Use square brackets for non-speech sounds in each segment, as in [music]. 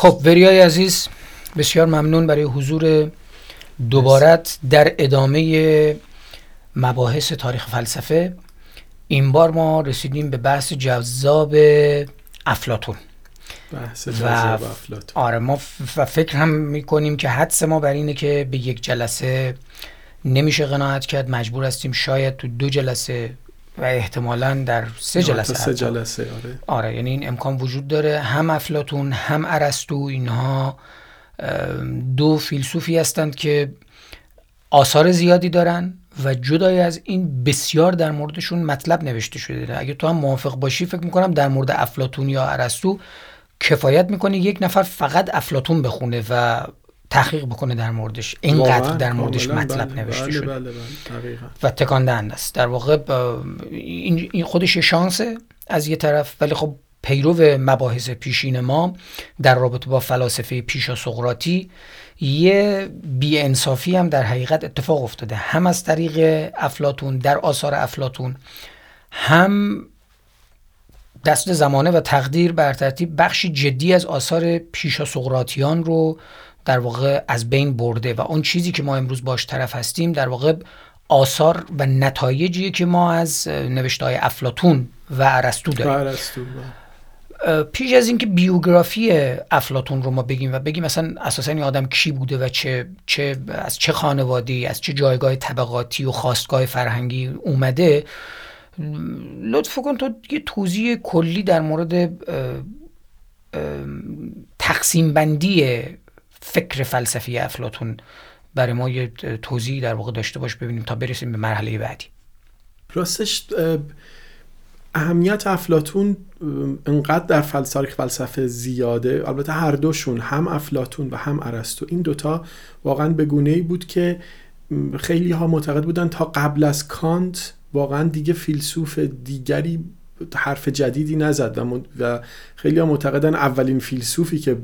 خب وریای عزیز بسیار ممنون برای حضور دوبارت در ادامه مباحث تاریخ فلسفه. این بار ما رسیدیم به بحث جذاب افلاتون بحث و جذاب افلاطون. آره ما و فکر هم می‌کنیم که حدس ما بر اینه که به یک جلسه نمیشه قناعت کرد. مجبور هستیم شاید تو دو جلسه و احتمالا در سه جلسه سه. جلسه آره. آره یعنی این امکان وجود داره. هم افلاتون هم ارسطو اینها دو فیلسوفی هستند که آثار زیادی دارن و جدای از این بسیار در موردشون مطلب نوشته شده. اگه تو هم موافق باشی فکر می‌کنم در مورد افلاتون یا ارسطو کفایت می‌کنه یک نفر فقط افلاتون بخونه و تحقیق بکنه در موردش. اینقدر در موردش مطلب بله، نوشته بله، شده. بله بله. و تکان دهنده است. در واقع این خودش یه شانسه از یه طرف. ولی خب پیرو مباحث پیشین ما در رابطه با فلاسفه پیشا سقراطی یه بیانصافی هم در حقیقت اتفاق افتاده. هم از طریق افلاتون در آثار افلاتون هم دست زمانه و تقدیر بر ترتیب بخشی جدی از آثار پیشا سقراطیان رو در واقع از بین برده و اون چیزی که ما امروز باش طرف هستیم در واقع آثار و نتایجیه که ما از نوشته های افلاتون و ارسطو داریم بله. پیش از اینکه بیوگرافی افلاتون رو ما بگیم و بگیم مثلا اساسا این آدم کی بوده و چه چه از چه خانوادی از چه جایگاه طبقاتی و خواستگاه فرهنگی اومده لطف کن تو یه توضیح کلی در مورد تقسیم بندی فکر فلسفی افلاتون برای ما یه توضیح در واقع داشته باش ببینیم تا برسیم به مرحله بعدی. راستش اه، اهمیت افلاتون انقدر در فلسفه فلسفه زیاده البته هر دوشون هم افلاتون و هم ارسطو این دوتا واقعا به گونه ای بود که خیلی ها معتقد بودن تا قبل از کانت واقعا دیگه فیلسوف دیگری حرف جدیدی نزد و, و خیلی ها معتقدن اولین فیلسوفی که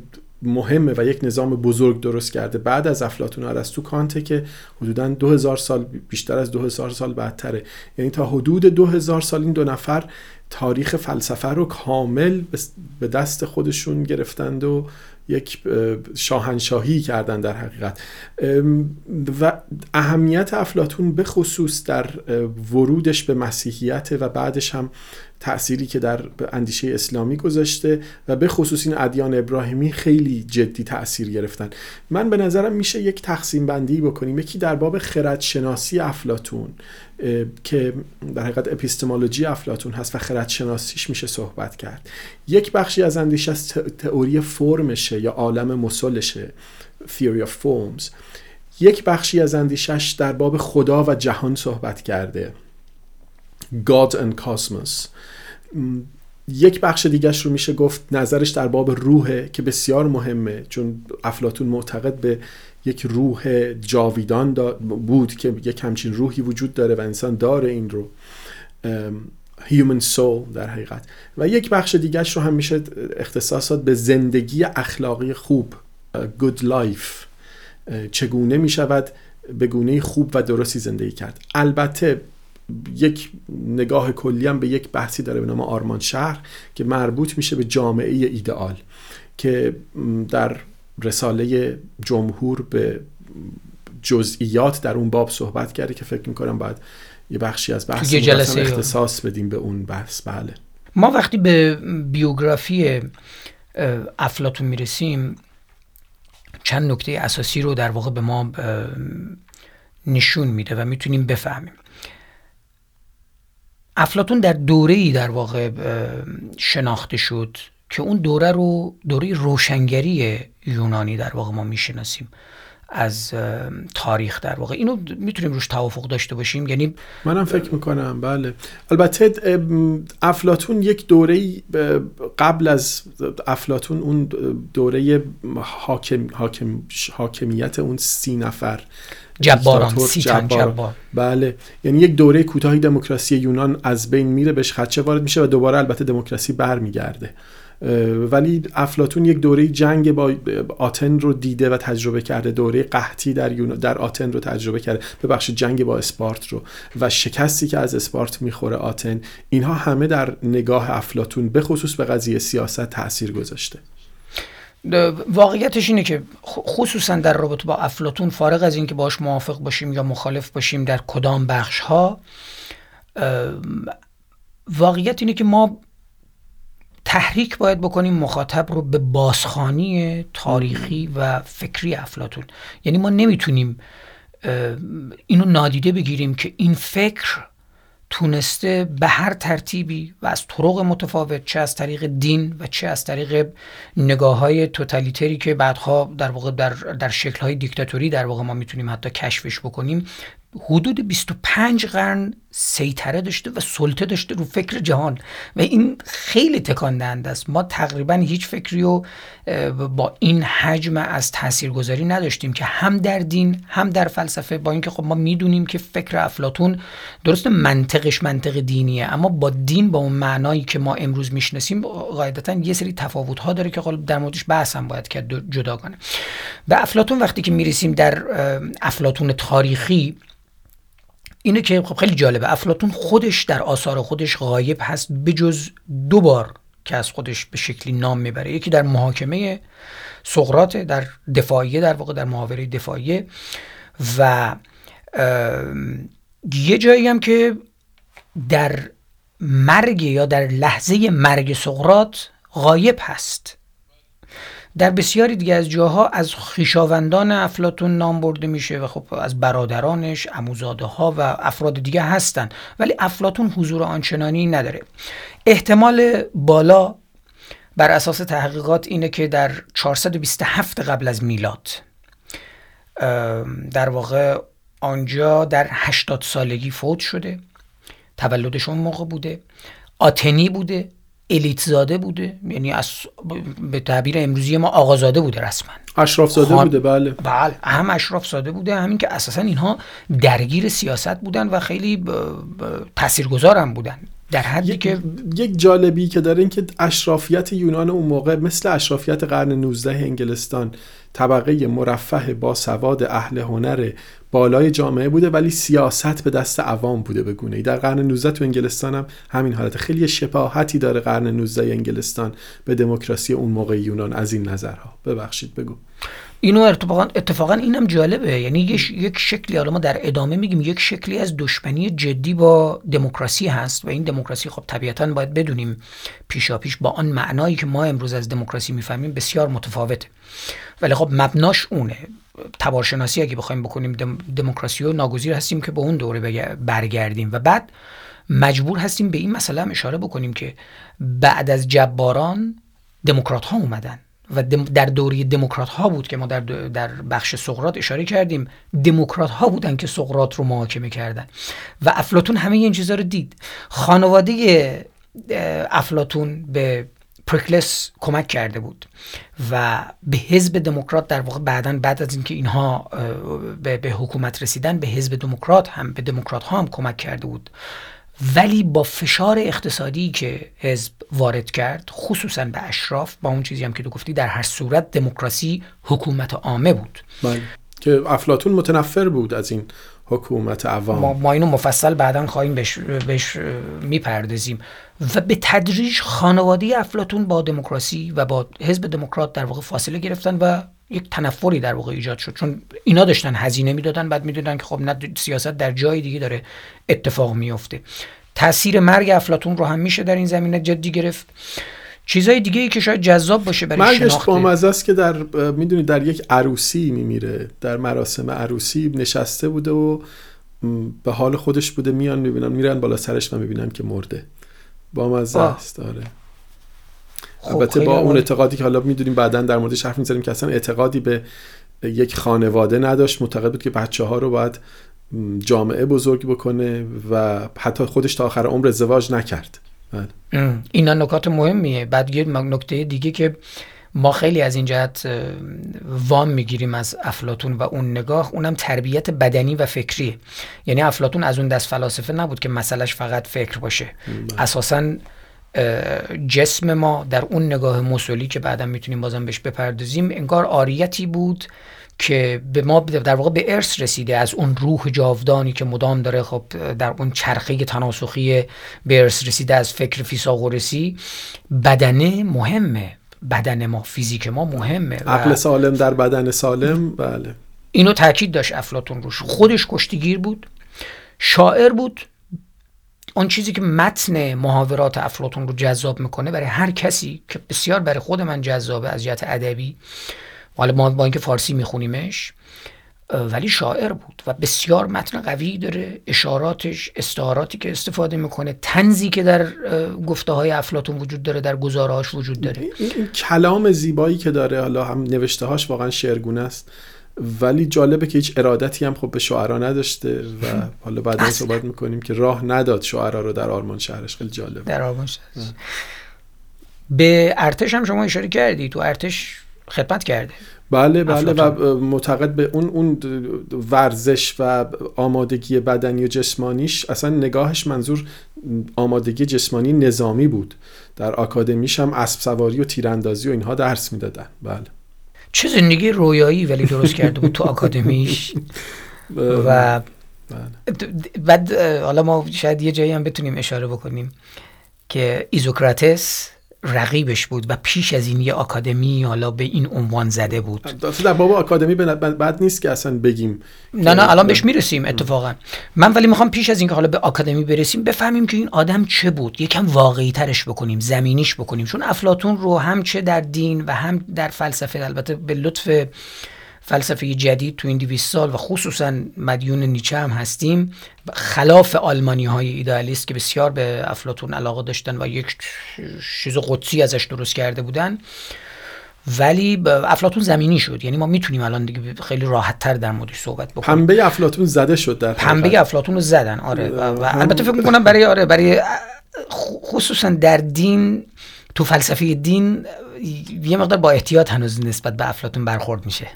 مهمه و یک نظام بزرگ درست کرده. بعد از افلاطون و ارسطو کانته که حدودا 2000 سال بیشتر از 2000 سال بعدتره. یعنی تا حدود 2000 سال این دو نفر تاریخ فلسفه رو کامل به دست خودشون گرفتند و یک اه، شاهنشاهی کردن در حقیقت. و اهمیت افلاتون به خصوص در ورودش به مسیحیت و بعدش هم تأثیری که در اندیشه اسلامی گذاشته و به خصوص این ادیان ابراهیمی خیلی جدی تأثیر گرفتن. من به نظرم میشه یک تقسیم بندی بکنیم. یکی در باب خردشناسی افلاتون اه، که در حقیقت اپیستمولوژی افلاتون هست و خردشناسیش میشه صحبت کرد. یک بخشی از اندیشه از تئوری فرمشه یا عالم مسلشه Theory of Forms. یک بخشی از اندیشش در باب خدا و جهان صحبت کرده. God and Cosmos. یک بخش دیگرش رو میشه گفت نظرش در باب روحه که بسیار مهمه چون افلاتون معتقد به یک روح جاویدان دا- بود که یک همچین روحی وجود داره و انسان داره این رو human soul در حقیقت. و یک بخش دیگرش رو هم میشه اختصاصات به زندگی اخلاقی خوب good life چگونه می‌شود به گونه خوب و درستی زندگی کرد. البته یک نگاه کلی هم به یک بحثی داره به نام آرمان شهر که مربوط میشه به جامعه ایدئال که در رساله جمهور به جزئیات در اون باب صحبت کرده که فکر می‌کنم باید یه بخشی از بحث اختصاص بدیم به اون بحث. بله. ما وقتی به بیوگرافی افلاتون می‌رسیم چند نکته اساسی رو در واقع به ما نشون میده و می‌تونیم بفهمیم. افلاتون در دوره ای در واقع شناخته شد که اون دوره رو دوره روشنگری یونانی در واقع ما می‌شناسیم از تاریخ در واقع. اینو می‌تونیم روش توافق داشته باشیم. یعنی منم فکر می‌کنم بله. البته افلاتون یک دوره قبل از افلاتون اون دوره حاکم، حاکم، حاکمیت اون سی نفر. جباران سی تن. جبار. بله یعنی یک دوره کوتاهی دموکراسی یونان از بین میره بهش خدشه وارد میشه و دوباره البته دموکراسی برمیگرده. ولی افلاتون یک دوره جنگ با آتن رو دیده و تجربه کرده دوره قحطی در یون... در آتن رو تجربه کرده. ببخشید جنگ با اسپارت رو و شکستی که از اسپارت می‌خوره آتن اینها همه در نگاه افلاتون به خصوص به قضیه سیاست تاثیر گذاشته. واقعیتش اینه که خصوصا در رابطه با افلاتون فارغ از اینکه باش موافق باشیم یا مخالف باشیم در کدام بخش ها واقعیت اینه که ما تحریک باید بکنیم مخاطب رو به بازخانی تاریخی و فکری افلاتون یعنی ما نمی‌تونیم اینو نادیده بگیریم که این فکر تونسته به هر ترتیبی و از طرق متفاوت چه از طریق دین و چه از طریق نگاه های توتالیتری که بعدها در واقع در, در شکل های دیکتاتوری در واقع ما می‌تونیم حتی کشفش بکنیم حدود 25 قرن سیطره داشته و سلطه داشته رو فکر جهان و این خیلی تکان دهنده است. ما تقریبا هیچ فکری رو با این حجم از تاثیرگذاری نداشتیم که هم در دین هم در فلسفه با اینکه خب ما می‌دونیم که فکر افلاتون درست منطقش منطق دینیه اما با دین با اون معنایی که ما امروز می‌شناسیم قاعدتا یه سری تفاوت ها داره که خب در موردش بحث هم باید کرد جداگانه. و افلاتون وقتی که می‌رسیم در افلاتون تاریخی اینه که خب خیلی جالبه. افلاتون خودش در آثار خودش غایب هست بجز دو بار که از خودش به شکلی نام می‌بره. یکی در محاکمه سقراط در دفاعیه در واقع در محاوره دفاعیه و یه جایی هم که در مرگ یا در لحظه مرگ سقراط غایب هست. در بسیاری دیگه از جاها از خیشاوندان افلاتون نام برده میشه و خب از برادرانش عموزاده ها و افراد دیگه هستن. ولی افلاتون حضور آنچنانی نداره. احتمال بالا بر اساس تحقیقات اینه که در 427 قبل از میلاد در واقع آنجا در 80 سالگی فوت شده. تولدش اون موقع بوده. آتنی بوده. الیت زاده بوده. یعنی از به تعبیر امروزی ما آقازاده بوده رسما. اشراف زاده بوده بله. بله هم اشراف زاده بوده همین که اساسا اینها درگیر سیاست بودن و خیلی تاثیرگذار هم بودن. در حدی که یک جالبی که داره این که اشرافیت یونان اون موقع مثل اشرافیت قرن 19 انگلستان طبقه مرفه با سواد اهل هنر بالای جامعه بوده ولی سیاست به دست عوام بوده به گونه ای. در قرن 19 تو انگلستان هم همین حالت. خیلی شباهتی داره قرن 19 انگلستان به دموکراسی اون موقع یونان از این نظرها. ببخشید بگو. اینو اتفاقا اتفاقا اینم جالبه. یعنی یک شکلی حالا ما در ادامه میگیم یک شکلی از دشمنی جدی با دموکراسی هست و این دموکراسی خب طبیعتا باید بدونیم پیشا پیش با آن معنایی که ما امروز از دموکراسی می‌فهمیم بسیار متفاوته. ولی خب مبناش اونه. تبارشناسی اگه بخوایم بکنیم دموکراسی و ناگزیر هستیم که به اون دوره برگردیم. و بعد مجبور هستیم به این مسئله هم اشاره بکنیم که بعد از جباران دموکرات ها اومدن. و در دوره دموکرات ها بود که ما در در بخش سقراط اشاره کردیم. دموکرات ها بودن که سقراط رو محاکمه کردن. و افلاتون همه این چیزا رو دید. خانواده افلاتون به پرکلس کمک کرده بود و به حزب دموکرات در واقع بعدا بعد از اینکه اینها به, به حکومت رسیدن به حزب دموکرات هم به دموکرات ها هم کمک کرده بود. ولی با فشار اقتصادی که حزب وارد کرد خصوصا به اشراف با اون چیزی هم که تو گفتی در هر صورت دموکراسی حکومت عامه بود. بله. که افلاتون متنفر بود از این حکومت عوام. ما, ما اینو مفصل بعدا خواهیم بهش, بهش می‌پردازیم. و به تدریج خانواده افلاتون با دموکراسی و با حزب دموکرات در واقع فاصله گرفتن و یک تنفری در واقع ایجاد شد. چون اینا داشتن هزینه می‌دادن بعد می‌دونن که خب نه سیاست در جای دیگه داره اتفاق میفته تاثیر مرگ افلاتون رو هم میشه در این زمینه جدی گرفت. چیزای دیگه ای که شاید جذاب باشه برای مرگش با است که در می‌دونی در یک عروسی میمیره. در مراسم عروسی نشسته بوده و به حال خودش بوده میان می‌بینن میرن بالا سرش و می‌بینن که مرده. با مزه است داره خب البته با اون اعتقادی که حالا می‌دونیم بعدا در موردش حرف می‌زنیم که اصلا اعتقادی به یک خانواده نداشت. معتقد بود که بچه ها رو باید جامعه بزرگ بکنه و حتی خودش تا آخر عمر ازدواج نکرد. بله. اینا نکات مهمیه. بعد یه نکته دیگه که ما خیلی از این جهت وام می‌گیریم از افلاتون و اون نگاه. اونم تربیت بدنی و فکری یعنی افلاتون از اون دست فلاسفه نبود که مسئلهش فقط فکر باشه. بله. اساسا جسم ما در اون نگاه موسولی که بعدا می‌تونیم بازم بهش بپردازیم انگار آریتی بود که به ما در واقع به ارث رسیده از اون روح جاودانی که مدام داره خب در اون چرخه تناسخی به ارث رسیده از فکر فیساغورسی بدنه مهمه. بدن ما فیزیک ما مهمه عقل سالم در بدن سالم؟ بله. اینو تاکید داشت افلاتون روش. خودش کشتیگیر بود شاعر بود. اون چیزی که متن محاورات افلاتون رو جذاب می‌کنه برای هر کسی که بسیار برای خود من جذابه از جهت ادبی. حالا ما با اینکه فارسی میخونیمش ولی شاعر بود و بسیار متن قوی داره. اشاراتش استعاراتی که استفاده می‌کنه تنزی که در گفته های افلاتون وجود داره در گزارهاش وجود داره. این کلام زیبایی که داره حالا هم نوشته هاش واقعا شعرگونه است. ولی جالبه که هیچ ارادتی هم خب به شعرا نداشته و [laughs] حالا بعدا صحبت می‌کنیم که راه نداد شعرا رو در آرمان شهرش. خیلی جالب. در آرمان شهرش. به ارتش هم شما اشاره کردی. تو ارتش خدمت کرده. بله بله و معتقد به اون اون ورزش و آمادگی بدنی و جسمانیش اصلا نگاهش منظور آمادگی جسمانی نظامی بود. در آکادمیش هم اسب سواری و تیراندازی و اینها درس می‌دادن. بله. چه زندگی رویایی ولی درست کرده بود تو آکادمیش؟ [laughs] و بله. بعد حالا ما شاید یه جایی هم بتونیم اشاره بکنیم که ایزوکراتس رقیبش بود و پیش از این یه آکادمی حالا به این عنوان زده بود. در باب آکادمی بعد نیست که اصلا بگیم نه نه الان بهش می‌رسیم اتفاقا. من ولی می‌خوام پیش از اینکه حالا به آکادمی برسیم بفهمیم که این آدم چه بود. یکم واقعی ترش بکنیم زمینیش بکنیم. چون افلاتون رو هم چه در دین و هم در فلسفه البته به لطف فلسفه جدید تو این 200 سال و خصوصا مدیون نیچه هم هستیم. خلاف آلمانی های ایدالیست که بسیار به افلاتون علاقه داشتن و یک چیز قدسی ازش درست کرده بودن. ولی افلاتون زمینی شد. یعنی ما می‌تونیم الان دیگه خیلی راحت تر در موردش صحبت بکنیم. پنبه افلاتون زده شد در پنبه افلاتون رو زدن. آره. و, و البته فکر می‌کنم برای آره برای خصوصا در دین تو فلسفه دین یه مقدار با احتیاط هنوز نسبت به افلاتون برخورد میشه.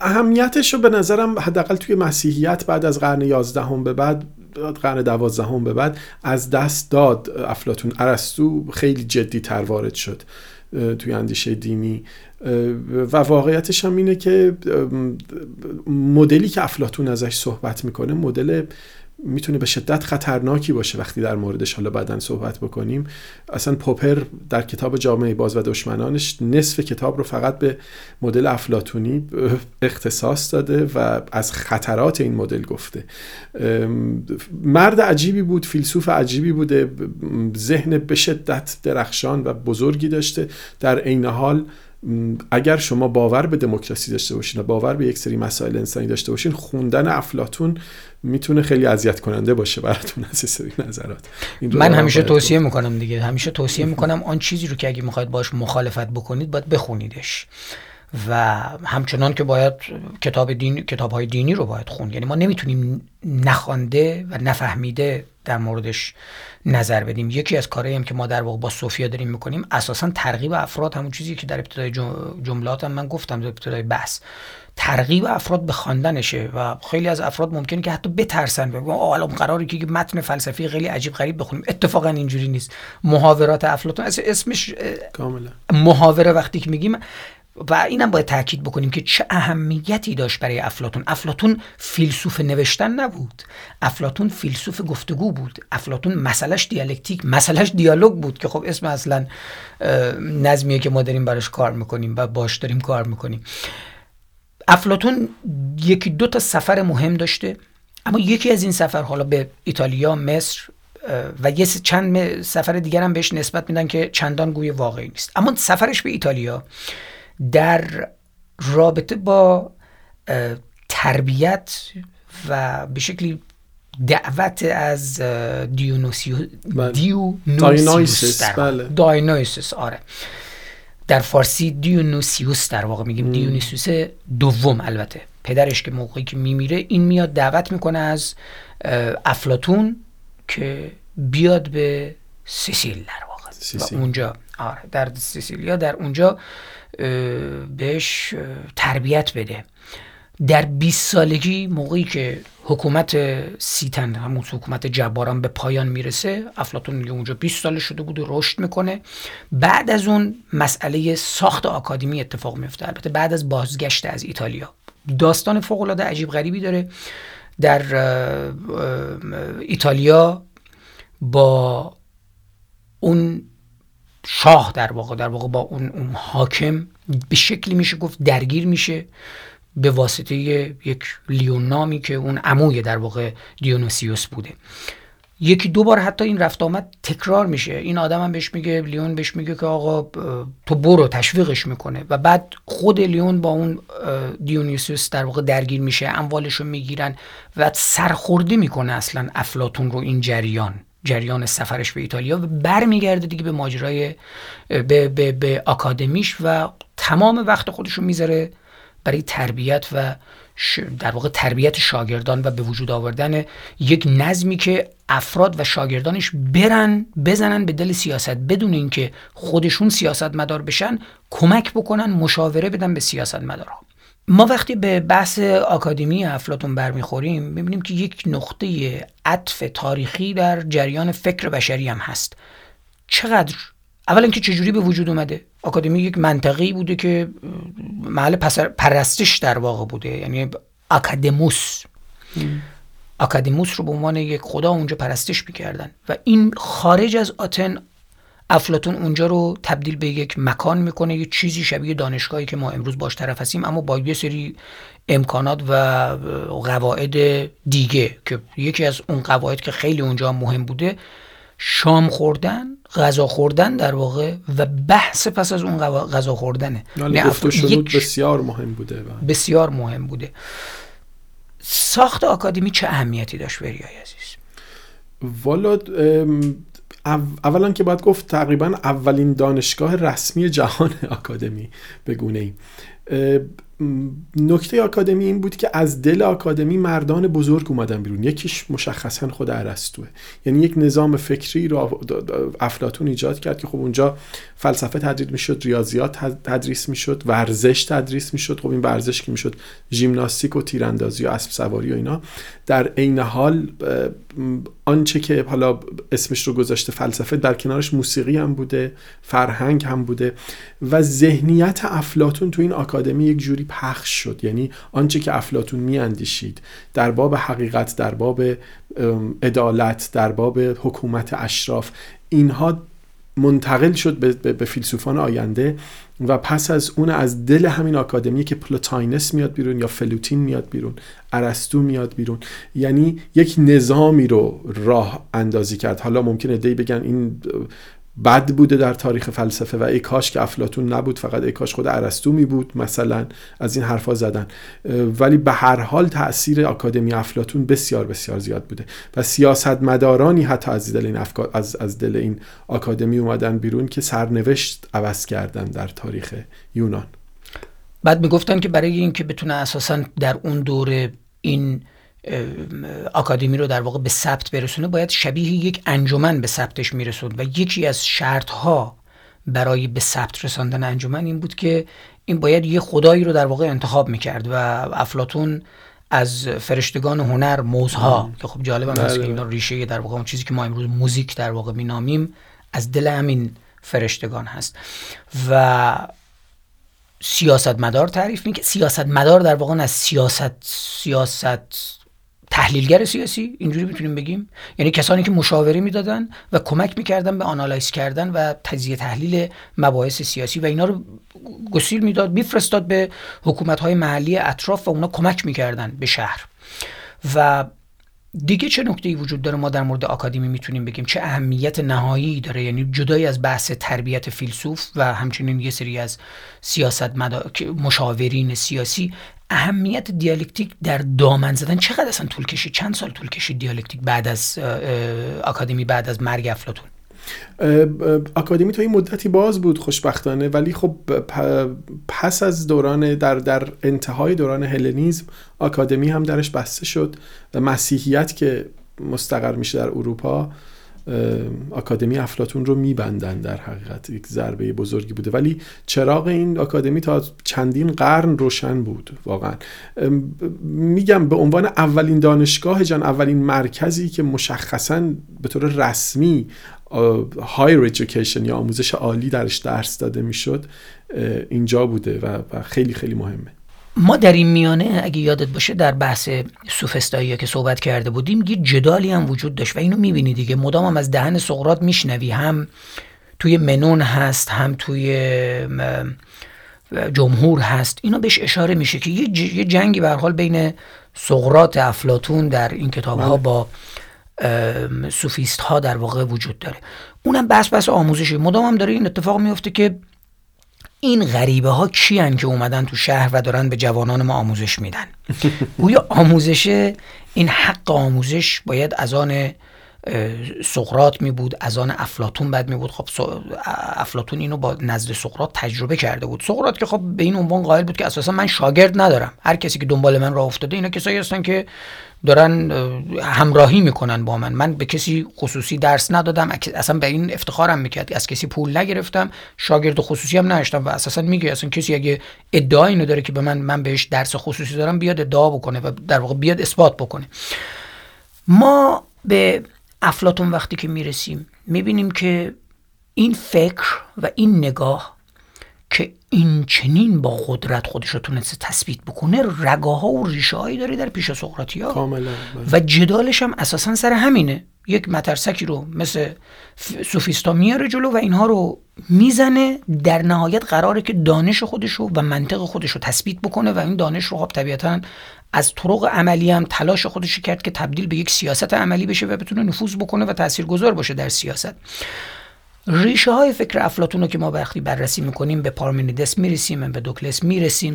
اهمیتش رو به نظرم حداقل توی مسیحیت بعد از قرن 11 هم به بعد قرن دوازدهم به بعد از دست داد افلاتون ارسطو خیلی جدی تر وارد شد توی اندیشه دینی. و واقعیتش هم اینه که مدلی که افلاتون ازش صحبت می‌کنه مدل می‌تونه به شدت خطرناکی باشه وقتی در موردش حالا بعدا صحبت بکنیم. اصلا پوپر در کتاب جامعه باز و دشمنانش نصف کتاب رو فقط به مدل افلاتونی اختصاص داده و از خطرات این مدل گفته. مرد عجیبی بود فیلسوف عجیبی بوده ذهن به شدت درخشان و بزرگی داشته. در عین حال اگر شما باور به دموکراسی داشته باشین و باور به یک سری مسائل انسانی داشته باشین خوندن افلاتون می‌تونه خیلی اذیت کننده باشه براتون از سری نظرات من همیشه توصیه می‌کنم دیگه. همیشه توصیه می‌کنم آن چیزی رو که اگه می‌خواید باش مخالفت بکنید باید بخونیدش. و همچنان که باید کتاب دین کتاب های دینی رو باید خون. یعنی ما نمی‌تونیم نخوانده و نفهمیده در موردش نظر بدیم. یکی از کارهایی هم که ما در واقع با سوفیا داریم می‌کنیم اساسا ترغیب افراد همون چیزی که در ابتدای جملاتم من گفتم در ابتدای بحث. ترغیب افراد به خواندنشه و خیلی از افراد ممکنه که حتی بترسن بگن الان قراره که متن فلسفی خیلی عجیب غریب بخونیم. اتفاقا اینجوری نیست. محاورات افلاطون اسمش کاملا محاوره وقتی که میگیم و اینم باید تاکید بکنیم که چه اهمیتی داشت برای افلاتون افلاتون فیلسوف نوشتن نبود. افلاتون فیلسوف گفتگو بود. افلاتون مسئلهش دیالکتیک مسئلهش دیالوگ بود که خب اسم اصلا نظمیه که ما داریم براش کار می‌کنیم و باش داریم کار می‌کنیم. افلاتون یکی دو تا سفر مهم داشته اما یکی از این سفر حالا به ایتالیا مصر و یه چند سفر دیگر هم بهش نسبت میدن که چندان گوی واقعی نیست اما سفرش به ایتالیا در رابطه با تربیت و به شکلی دعوت از دیونوسیو بله. دیونوسیوس بله. آره در فارسی دیونوسیوس در واقع میگیم. دیونوسیوس دوم البته. پدرش که موقعی که میمیره این میاد دعوت می‌کنه از افلاتون که بیاد به سیسیل در واقع. و اونجا آره در سیسیلیا در اونجا بهش تربیت بده. در 20 سالگی موقعی که حکومت سیتن همون حکومت جباران به پایان می‌رسه افلاتون اونجا 20 ساله شده بود و رشد می‌کنه. بعد از اون مسئله ساخت آکادمی اتفاق میفته. البته بعد از بازگشت از ایتالیا. داستان فوق العاده عجیب غریبی داره. در ایتالیا با اون شاه در واقع در واقع با اون, اون حاکم به شکلی میشه گفت درگیر میشه. به واسطه یک لیون نامی که اون عموی در واقع دیونوسیوس بوده. یکی دو بار حتی این رفت آمد تکرار میشه. این آدم هم بهش میگه لیون بهش میگه که آقا تو برو تشویقش می‌کنه. و بعد خود لیون با اون دیونیسوس در واقع درگیر میشه اموالش رو می‌گیرن و سرخورده می‌کنه اصلا افلاتون رو این جریان جریان سفرش به ایتالیا و برمیگرده دیگه به ماجرای به, به, به آکادمیش و تمام وقت خودش رو می‌ذاره برای تربیت و در واقع تربیت شاگردان و به وجود آوردن یک نظمی که افراد و شاگردانش برن بزنن به دل سیاست بدون اینکه خودشون سیاست مدار بشن کمک بکنن مشاوره بدن به سیاست مدارها ما وقتی به بحث آکادمی افلاتون برمیخوریم می‌بینیم که یک نقطه عطف تاریخی در جریان فکر بشری هم هست. چقدر اولا که چجوری به وجود اومده؟ آکادمی یک منطقی بوده که محل پرستش در واقع بوده یعنی اکادموس اکادموس رو به عنوان یک خدا اونجا پرستش می‌کردن و این خارج از آتن افلاتون اونجا رو تبدیل به یک مکان می‌کنه یه چیزی شبیه دانشگاهی که ما امروز باش طرف هستیم اما با یه سری امکانات و قواعد دیگه که یکی از اون قواعد که خیلی اونجا مهم بوده شام خوردن غذا خوردن در واقع و بحث پس از اون غذا خوردنه. یعنی بسیار مهم بوده بسیار مهم بوده. ساخت آکادمی چه اهمیتی داشت بریای عزیز؟ والا اولا که باید گفت تقریبا اولین دانشگاه رسمی جهان [laughs] آکادمی به گونه ای. نکته آکادمی این بود که از دل آکادمی مردان بزرگ اومدن بیرون. یکیش مشخصا خود ارسطوه. یعنی یک نظام فکری رو افلاتون ایجاد کرد که خب اونجا فلسفه تدریس می‌شد ریاضیات تدریس می‌شد ورزش تدریس می‌شد. خب این ورزش که می‌شد ژیمناستیک و تیراندازی و اسب سواری و اینا. در عین حال آنچه که حالا اسمش رو گذاشته فلسفه در کنارش موسیقی هم بوده فرهنگ هم بوده و ذهنیت افلاطون تو این آکادمی یک جوری پخش شد. یعنی آنچه که افلاطون میاندیشید در باب حقیقت در باب عدالت در باب حکومت اشراف اینها منتقل شد به, به فیلسوفان آینده و پس از اون از دل همین آکادمی که پلوتاینس میاد بیرون یا فلوتین میاد بیرون ارسطو میاد بیرون یعنی یک نظامی رو راه اندازی کرد. حالا ممکنه دی بگن این بد بوده در تاریخ فلسفه و ای کاش که افلاتون نبود فقط ای کاش خود ارسطو می بود مثلا از این حرفا زدن. ولی به هر حال تاثیر آکادمی افلاتون بسیار بسیار زیاد بوده و سیاستمدارانی حتی از دل این از, از دل این آکادمی اومدن بیرون که سرنوشت عوض کردن در تاریخ یونان. بعد می‌گفتن که برای اینکه بتونه اساسا در اون دوره این آکادمی رو در واقع به ثبت برسونه باید شبیه یک انجمن به ثبتش میرسون و یکی از شرط ها برای به ثبت رساندن انجمن این بود که این باید یه خدایی رو در واقع انتخاب می‌کرد و افلاتون از فرشتگان هنر موزها که خب جالب هم هست که اینا ریشه در واقع اون چیزی که ما امروز موزیک در واقع مینامیم از دل همین فرشتگان هست. و سیاست مدار تعریف می‌کنه. سیاست مدار در واقع از سیاست سیاست تحلیلگر سیاسی اینجوری می‌تونیم بگیم. یعنی کسانی که مشاوره می‌دادن و کمک می‌کردن به analyze کردن و تجزیه تحلیل مباحث سیاسی و اینا رو گسیل می‌داد میفرستاد به حکومت های محلی اطراف و اونا کمک می‌کردن به شهر. و دیگه چه نکته وجود داره ما در مورد آکادمی می‌تونیم بگیم؟ چه اهمیت نهایی داره؟ یعنی جدای از بحث تربیت فیلسوف و همچنین یه سری از سیاست مشاورین سیاسی اهمیت دیالکتیک در دامن زدن چقدر اصلا طول کشید؟ چند سال طول کشید دیالکتیک بعد از آکادمی بعد از مرگ افلاتون آکادمی تا این مدتی باز بود خوشبختانه ولی خب پس از دوران در, در انتهای دوران هلنیزم آکادمی هم درش بسته شد و مسیحیت که مستقر میشه در اروپا آکادمی افلاتون رو میبندن در حقیقت یک ضربه بزرگی بوده. ولی چراغ این آکادمی تا چندین قرن روشن بود واقعا. میگم به عنوان اولین دانشگاه جان اولین مرکزی که مشخصا به طور رسمی هایر ایژوکیشن یا آموزش عالی درش درس داده می‌شد اینجا بوده و خیلی خیلی مهمه. ما در این میانه اگه یادت باشه در بحث سوفستایی که صحبت کرده بودیم یه جدالی هم وجود داشت و اینو می‌بینی دیگه. مدام هم از دهن سقرات میشنوی. هم توی منون هست هم توی جمهور هست. اینا بهش اشاره میشه که یه جنگی به حال بین سقرات افلاتون در این کتاب ها بله. با سوفیست ها در واقع وجود داره. اونم بس بس آموزشی. مدام هم داره این اتفاق میفته که این غریبه ها کیان که اومدن تو شهر و دارن به جوانان ما آموزش میدن. [laughs] گویا آموزش این حق آموزش باید از آن سقرات می بود از آن افلاتون بد می بود. خب افلاتون اینو با نزد سقرات تجربه کرده بود. سقرات که خب به این عنوان قائل بود که اساسا من شاگرد ندارم. هر کسی که دنبال من راه افتاده اینا کسایی هستن که دارن همراهی می‌کنن با من. من به کسی خصوصی درس ندادم. اصلا به این افتخارم می‌کرد. از کسی پول نگرفتم. شاگرد خصوصی هم نداشتم و اساسا میگه اصلا کسی اگه ادعا اینو داره که به من من بهش درس خصوصی دارم بیاد ادعا بکنه و در واقع بیاد اثبات بکنه. ما به افلاتون وقتی که می‌رسیم می‌بینیم که این فکر و این نگاه که این چنین با قدرت خودش رو تونسته تثبیت بکنه رگاها و ریشه هایی داره در پیش سقراطیا کاملا بله. و جدالش هم اساسا سر همینه یک مترسکی رو مثل سوفیستا میاره جلو و اینها رو می‌زنه در نهایت قراره که دانش خودش رو و منطق خودش رو تثبیت بکنه و این دانش رو خب طبیعتا از طرق عملی هم تلاش خودش کرد که تبدیل به یک سیاست عملی بشه و بتونه نفوذ بکنه و تاثیرگذار باشه در سیاست. ریشه های فکر افلاتون رو که ما وقتی بررسی می‌کنیم به پارمنیدس می‌رسیم به دوکلس می‌رسیم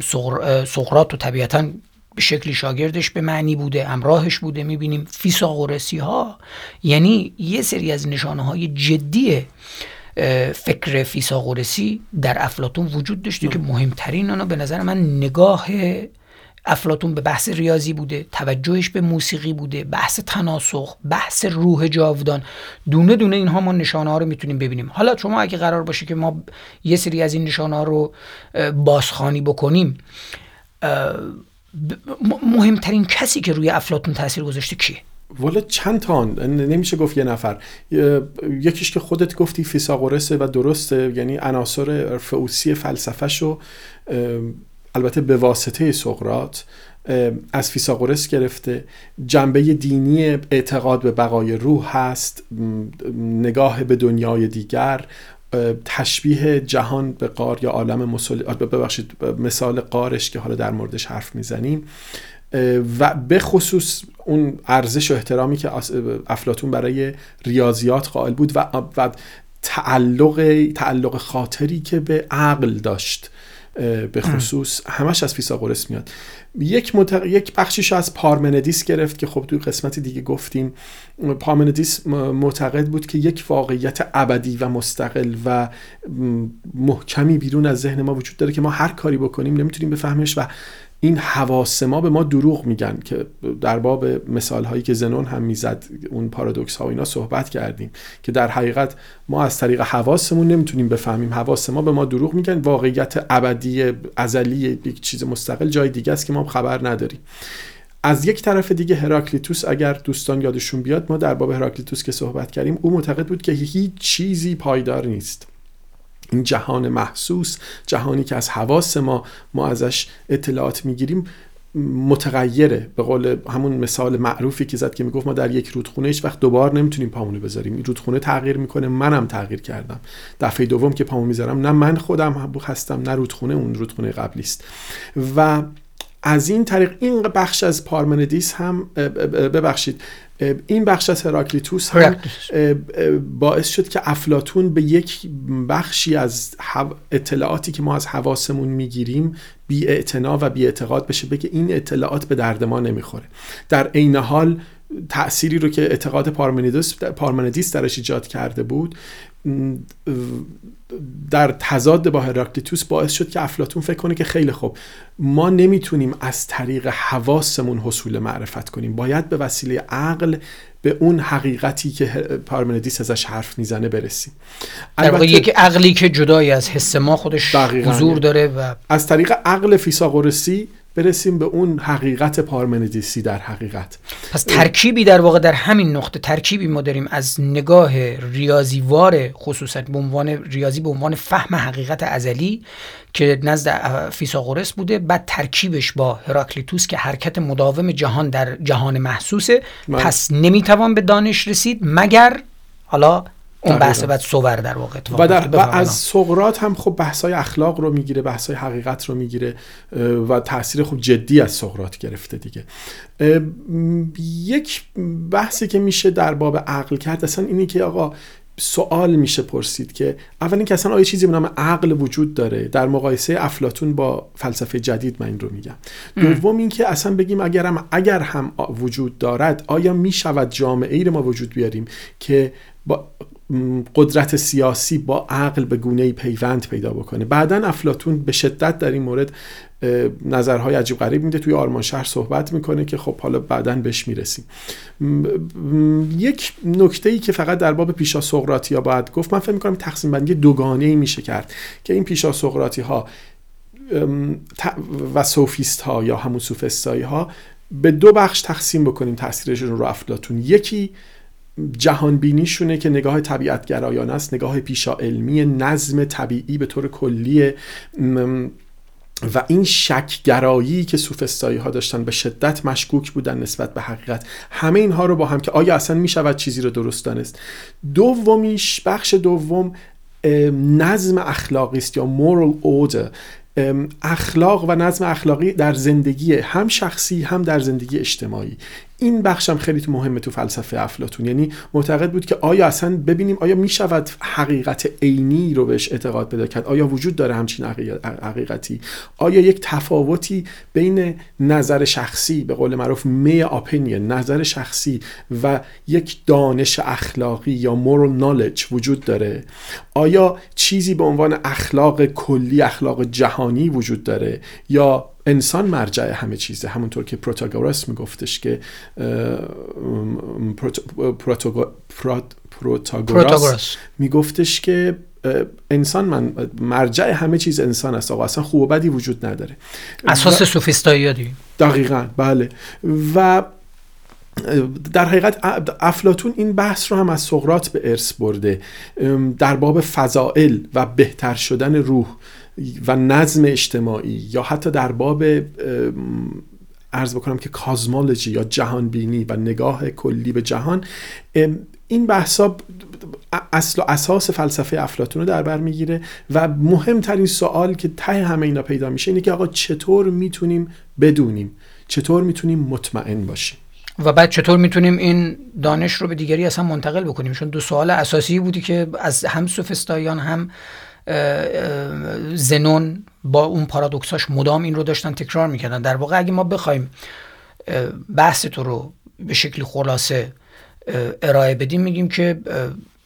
سقراط و طبیعتا به شکلی شاگردش به معنی بوده همراهش بوده می‌بینیم. فیساغورسی ها یعنی یه سری از نشانه های جدی فکر فیساغورسی در افلاتون وجود داشته که مهمترین آنها به نظر من نگاه افلاتون به بحث ریاضی بوده توجهش به موسیقی بوده بحث تناسخ بحث روح جاودان. دونه دونه اینها ما نشانه ها رو می‌تونیم ببینیم. حالا شما اگه قرار باشه که ما یه سری از این نشانه ها رو بازخانی بکنیم مهمترین کسی که روی افلاتون تاثیر گذاشته کیه؟ والا چند تا نمیشه گفت یه نفر. یکیش که خودت گفتی فیساغورسه و درسته یعنی عناصر فعوسی فلسفهشو البته به واسطه سقرات از فیساغورس گرفته. جنبه دینی اعتقاد به بقای روح هست نگاه به دنیای دیگر. تشبیه جهان به قار یا عالم ببخشید مثال قارش که حالا در موردش حرف می‌زنیم. و به خصوص اون ارزش و احترامی که افلاتون برای ریاضیات قائل بود و, و تعلق تعلق خاطری که به عقل داشت. به خصوص همش از فیساغورس میاد. یک, متق... یک بخشیش از پارمندیس گرفت که خب توی قسمت دیگه گفتیم. پارمندیس معتقد بود که یک واقعیت ابدی و مستقل و محکمی بیرون از ذهن ما وجود داره که ما هر کاری بکنیم نمی‌تونیم بفهمش و این حواس ما به ما دروغ میگن که در باب مثال هایی که زنون هم می‌زد اون پارادوکس ها و اینا صحبت کردیم که در حقیقت ما از طریق حواسمون نمی‌تونیم بفهمیم. حواس ما به ما دروغ میگن واقعیت ابدی ازلی یک چیز مستقل جای دیگه است که ما خبر نداریم. از یک طرف دیگه هراکلیتوس اگر دوستان یادشون بیاد ما در باب هراکلیتوس که صحبت کردیم او معتقد بود که هیچ چیزی پایدار نیست. این جهان محسوس جهانی که از حواس ما ما ازش اطلاعات می‌گیریم متغیره. به قول همون مثال معروفی که زد که می‌گفت ما در یک رودخونه هیچ وقت دوبار نمی‌تونیم پامونو بذاریم. این رودخونه تغییر می‌کنه منم تغییر کردم. دفعه دوم که پامو می‌ذارم نه من خودم هستم نه رودخونه اون رودخونه قبلی است و از این طریق این بخش از پارمندیس هم ببخشید این بخش از هراکلیتوس هم باعث شد که افلاتون به یک بخشی از اطلاعاتی که ما از حواسمون می‌گیریم بی و بی اعتقاد بشه بگه این اطلاعات به درد ما نمی‌خوره. در عین حال تأثیری رو که اعتقاد پارمندیس درش ایجاد کرده بود در تضاد با هراکلیتوس باعث شد که افلاتون فکر کنه که خیلی خوب. ما نمی‌تونیم از طریق حواسمون حصول معرفت کنیم. باید به وسیله عقل به اون حقیقتی که پارمندیس ازش حرف می‌زنه برسیم. در واقع یک عقلی که جدای از حس ما خودش حضور داره و از طریق عقل فیساغورسی برسیم به اون حقیقت پارمندیسی در حقیقت پس ترکیبی در واقع در همین نقطه ترکیبی ما داریم از نگاه ریاضیوار خصوصا به عنوان ریاضی به عنوان فهم حقیقت ازلی که نزد فیساغورس بوده بعد ترکیبش با هراکلیتوس که حرکت مداوم جهان در جهان محسوسه من. پس نمی‌توان به دانش رسید مگر حالا اون بحث بعد صور در واقع و, در و از سقرات هم خب بحثای اخلاق رو می‌گیره بحثای حقیقت رو می‌گیره و تاثیر خب جدی از سقرات گرفته دیگه. یک بحثی که میشه در باب عقل کرد اصلا اینی که آقا سوال میشه پرسید که اول اینکه اصلا آیا چیزی به نام عقل وجود داره؟ در مقایسه افلاتون با فلسفه جدید من این رو میگم. دوم اینکه اصلا بگیم اگر هم اگر هم وجود دارد آیا می‌شود جامعه ای رو ما وجود بیاریم که با قدرت سیاسی با عقل به گونه پیوند پیدا بکنه. بعدا افلاتون به شدت در این مورد نظرهای عجیب غریب میده. توی آرمان شهر صحبت می‌کنه که خب حالا بعدا بهش می‌رسیم. یک نکته ای که فقط در باب پیشا سقراطی ها باید گفت من فکر می‌کنم تقسیم بندی دوگانه ای میشه کرد که این پیشا سقراطی ها و سوفیست ها یا همون سوفستایی ها به دو بخش تقسیم بکنیم تاثیرشون رو افلاتون یکی جهان بینیشونه که نگاه طبیعت گرایانه است نگاه پیشا علمی نظم طبیعی به طور کلی و این شکگرایی که سوفستایی ها داشتن به شدت مشکوک بودن نسبت به حقیقت. همه اینها رو با هم که آیا اصلا می شود چیزی رو درست دانست. دومیش بخش دوم نظم اخلاقی است یا moral order. اخلاق و نظم اخلاقی در زندگی هم شخصی هم در زندگی اجتماعی. این بخشم خیلی تو مهمه تو فلسفه افلاتون. یعنی معتقد بود که آیا اصلا ببینیم آیا می شود حقیقت عینی رو بهش اعتقاد پیدا کرد؟ آیا وجود داره همچین حقیقتی؟ آیا یک تفاوتی بین نظر شخصی به قول معروف می اپینین نظر شخصی و یک دانش اخلاقی یا moral knowledge وجود داره؟ آیا چیزی به عنوان اخلاق کلی اخلاق جهانی وجود داره؟ یا انسان مرجع همه چیزه. همونطور که پروتاگوراس میگفتش که پروتاگوراس میگفتش که انسان من مرجع همه چیز انسان است آقا. اصلا خوب و بدی وجود نداره. اساس سوفیستایی دی دقیقا بله. و در حقیقت افلاتون این بحث رو هم از سقرات به ارث برده. در باب فضائل و بهتر شدن روح. و نظم اجتماعی یا حتی در باب ارز بکنم که کازمولوژی یا جهان بینی و نگاه کلی به جهان این بحثا اصل و اساس فلسفه افلاتون رو در بر می‌گیره و مهمترین سوال که ته همه اینا پیدا میشه اینه که آقا چطور می‌تونیم بدونیم؟ چطور می‌تونیم مطمئن باشیم؟ و بعد چطور می‌تونیم این دانش رو به دیگری اصلا منتقل بکنیم؟ چون دو سوال اساسی بودی که از هم سوفستایان هم زنون با اون پارادوکساش مدام این رو داشتن تکرار می‌کردن. در واقع اگه ما بخوایم بحث تو رو به شکلی خلاصه ارائه بدیم میگیم که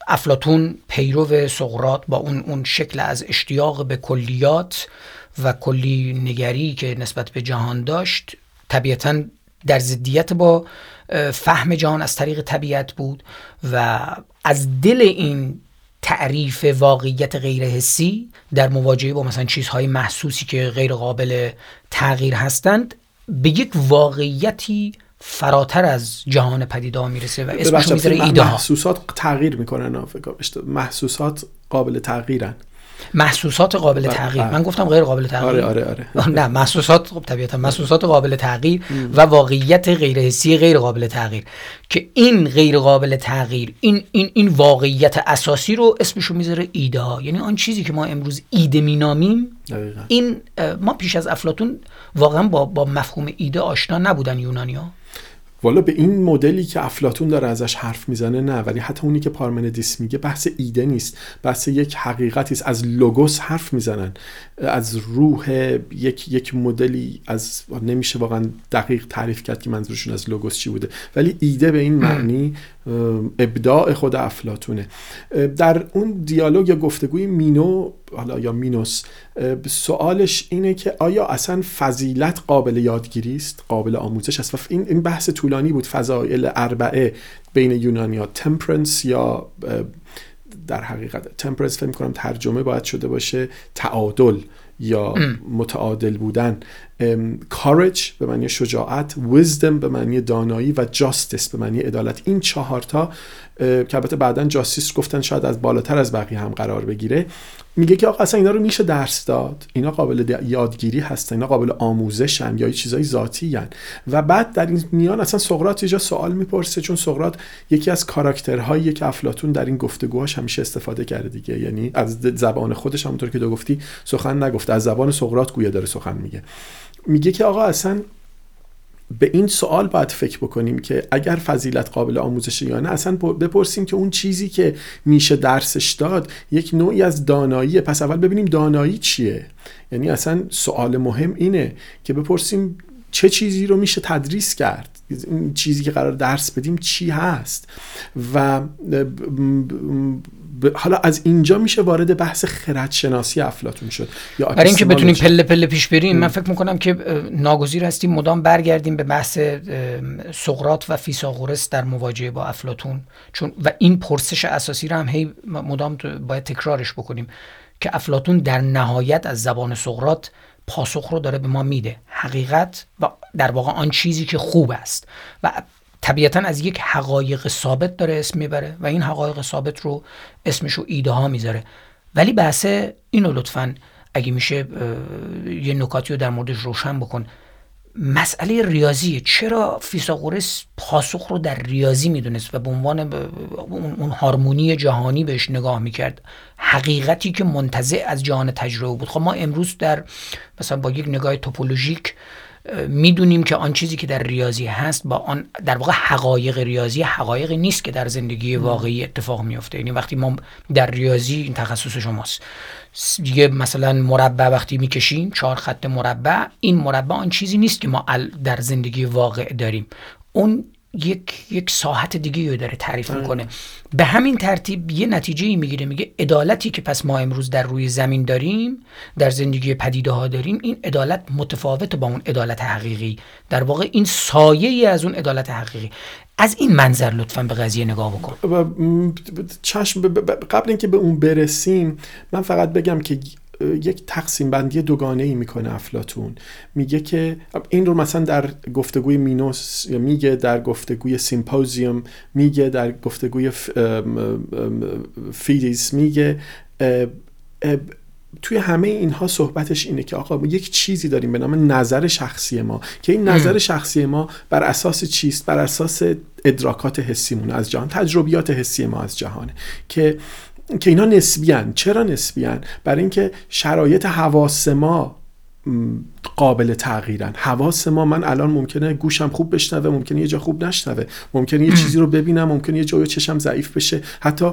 افلاتون پیرو سقرات با اون اون شکل از اشتیاق به کلیات و کلی نگری که نسبت به جهان داشت طبیعتا در ضدیت با فهم جهان از طریق طبیعت بود و از دل این تعریف واقعیت غیر حسی در مواجهه با مثلا چیزهای محسوسی که غیر قابل تغییر هستند به یک واقعیتی فراتر از جهان پدیده می‌رسه و اسمش می‌ذاره ایده محسوسات تغییر می‌کنن محسوسات قابل تغییرن. محسوسات قابل بله، تغییر. بله. من گفتم غیر قابل تغییر. آره آره آره. [laughs] نه محسوسات خب طبیعتا محسوسات قابل تغییر و واقعیت غیر حسی غیر قابل تغییر. که این غیر قابل تغییر این این این واقعیت اساسی رو اسمشو می‌ذاره ایده ها. یعنی آن چیزی که ما امروز ایده مینامیم این ما پیش از افلاتون واقعا با با مفهوم ایده آشنا نبودن یونانیا والا به این مدلی که افلاتون داره ازش حرف می‌زنه نه ولی حتی اونی که پارمندیس میگه بحث ایده نیست. بحث یک حقیقتی است. از لوگوس حرف می‌زنن. از روح یک یک مدلی از نمیشه واقعا دقیق تعریف کرد که منظورشون از لوگوس چی بوده. ولی ایده به این معنی [clears throat] ابداع خود افلاتونه در اون دیالوگ یا گفتگوی مینو حالا یا مینوس سوالش اینه که آیا اصلا فضیلت قابل یادگیری است؟ قابل آموزش است. و این این بحث طولانی بود. فضایل اربعه بین یونانیا تمپرنس یا در حقیقت تمپرنس فکر کنم ترجمه باید شده باشه تعادل یا متعادل بودن. Courage به معنی شجاعت wisdom به معنی دانایی و justice به معنی عدالت. این چهارتا که البته بعدا جاستیس گفتن شاید از بالاتر از بقیه هم قرار بگیره. میگه که آقا اصلا اینا رو میشه درس داد. اینا قابل یادگیری هستن اینا قابل آموزشن یا چیزای ذاتی هن. و بعد در این میان اصلا سقراط یه سوال می‌پرسه چون سقراط یکی از کاراکترهایی که افلاتون در این گفتگوهاش همیشه استفاده کرده دیگه. یعنی از زبان خودش همونطور که دو گفتی سخن نگفته. از زبان سقراط گویا داره سخن میگه. میگه که آقا اصلا به این سوال باید فکر بکنیم که اگر فضیلت قابل آموزش یا نه اصلا بپرسیم که اون چیزی که میشه درسش داد یک نوعی از داناییه. پس اول ببینیم دانایی چیه؟ یعنی اصلا سوال مهم اینه که بپرسیم چه چیزی رو میشه تدریس کرد؟ این چیزی که قرار درس بدیم چی هست؟ و حالا از اینجا میشه وارد بحث خردشناسی افلاتون شد. یا برای اینکه بتونیم پله پله پیش بریم من فکر می‌کنم که ناگزیر هستیم مدام برگردیم به بحث سقرات و فیساغورس در مواجهه با افلاتون. چون و این پرسش اساسی رو هم هی مدام باید تکرارش بکنیم که افلاتون در نهایت از زبان سقرات پاسخ رو داره به ما میده. حقیقت و در واقع آن چیزی که خوب است. و طبیعتا از یک حقایق ثابت داره اسم می‌بره و این حقایق ثابت رو اسمش رو ایده ها می‌ذاره. ولی بحث اینو لطفا اگه میشه یه نکاتی رو در موردش روشن بکن. مسئله ریاضیه. چرا فیساغورس پاسخ رو در ریاضی می‌دونست و به عنوان اون هارمونی جهانی بهش نگاه می‌کرد؟ حقیقتی که منتزع از جهان تجربه بود. خب ما امروز در مثلا با یک نگاه توپولوژیک می‌دونیم که آن چیزی که در ریاضی هست با آن در واقع حقایق ریاضی حقایقی نیست که در زندگی واقعی اتفاق میفته یعنی وقتی ما در ریاضی این تخصص شماست. دیگه مثلا مربع وقتی می‌کشیم چهار خط مربع این مربع آن چیزی نیست که ما در زندگی واقع داریم. اون یک یک ساحت دیگه رو داره تعریف. می‌کنه. به همین ترتیب یه نتیجه ای می‌گیره میگه عدالتی که پس ما امروز در روی زمین داریم در زندگی پدیده ها داریم این عدالت متفاوت با اون عدالت حقیقی. در واقع این سایه ای از اون عدالت حقیقی. از این منظر لطفا به قضیه نگاه بکن. چشم قبل اینکه به اون برسیم من فقط بگم که یک تقسیم بندی دوگانه ای می‌کنه افلاطون میگه که این رو مثلا در گفتگوی منون میگه در گفتگوی سیمپوزیوم میگه در گفتگوی فیدروس میگه. توی همه اینها صحبتش اینه که آقا یک چیزی داریم به نام نظر شخصی ما که این نظر شخصی ما بر اساس چیست؟ بر اساس ادراکات حسیمون از جهان تجربیات حسی ما از جهانه که که اینا نسبیان. چرا نسبیان؟ برای اینکه شرایط حواس ما قابل تغییرن. حواس ما من الان ممکنه گوشم خوب بشنوه ممکنه یه جا خوب نشنوه. ممکنه یه چیزی رو ببینم ممکنه یه جای چشم ضعیف بشه. حتی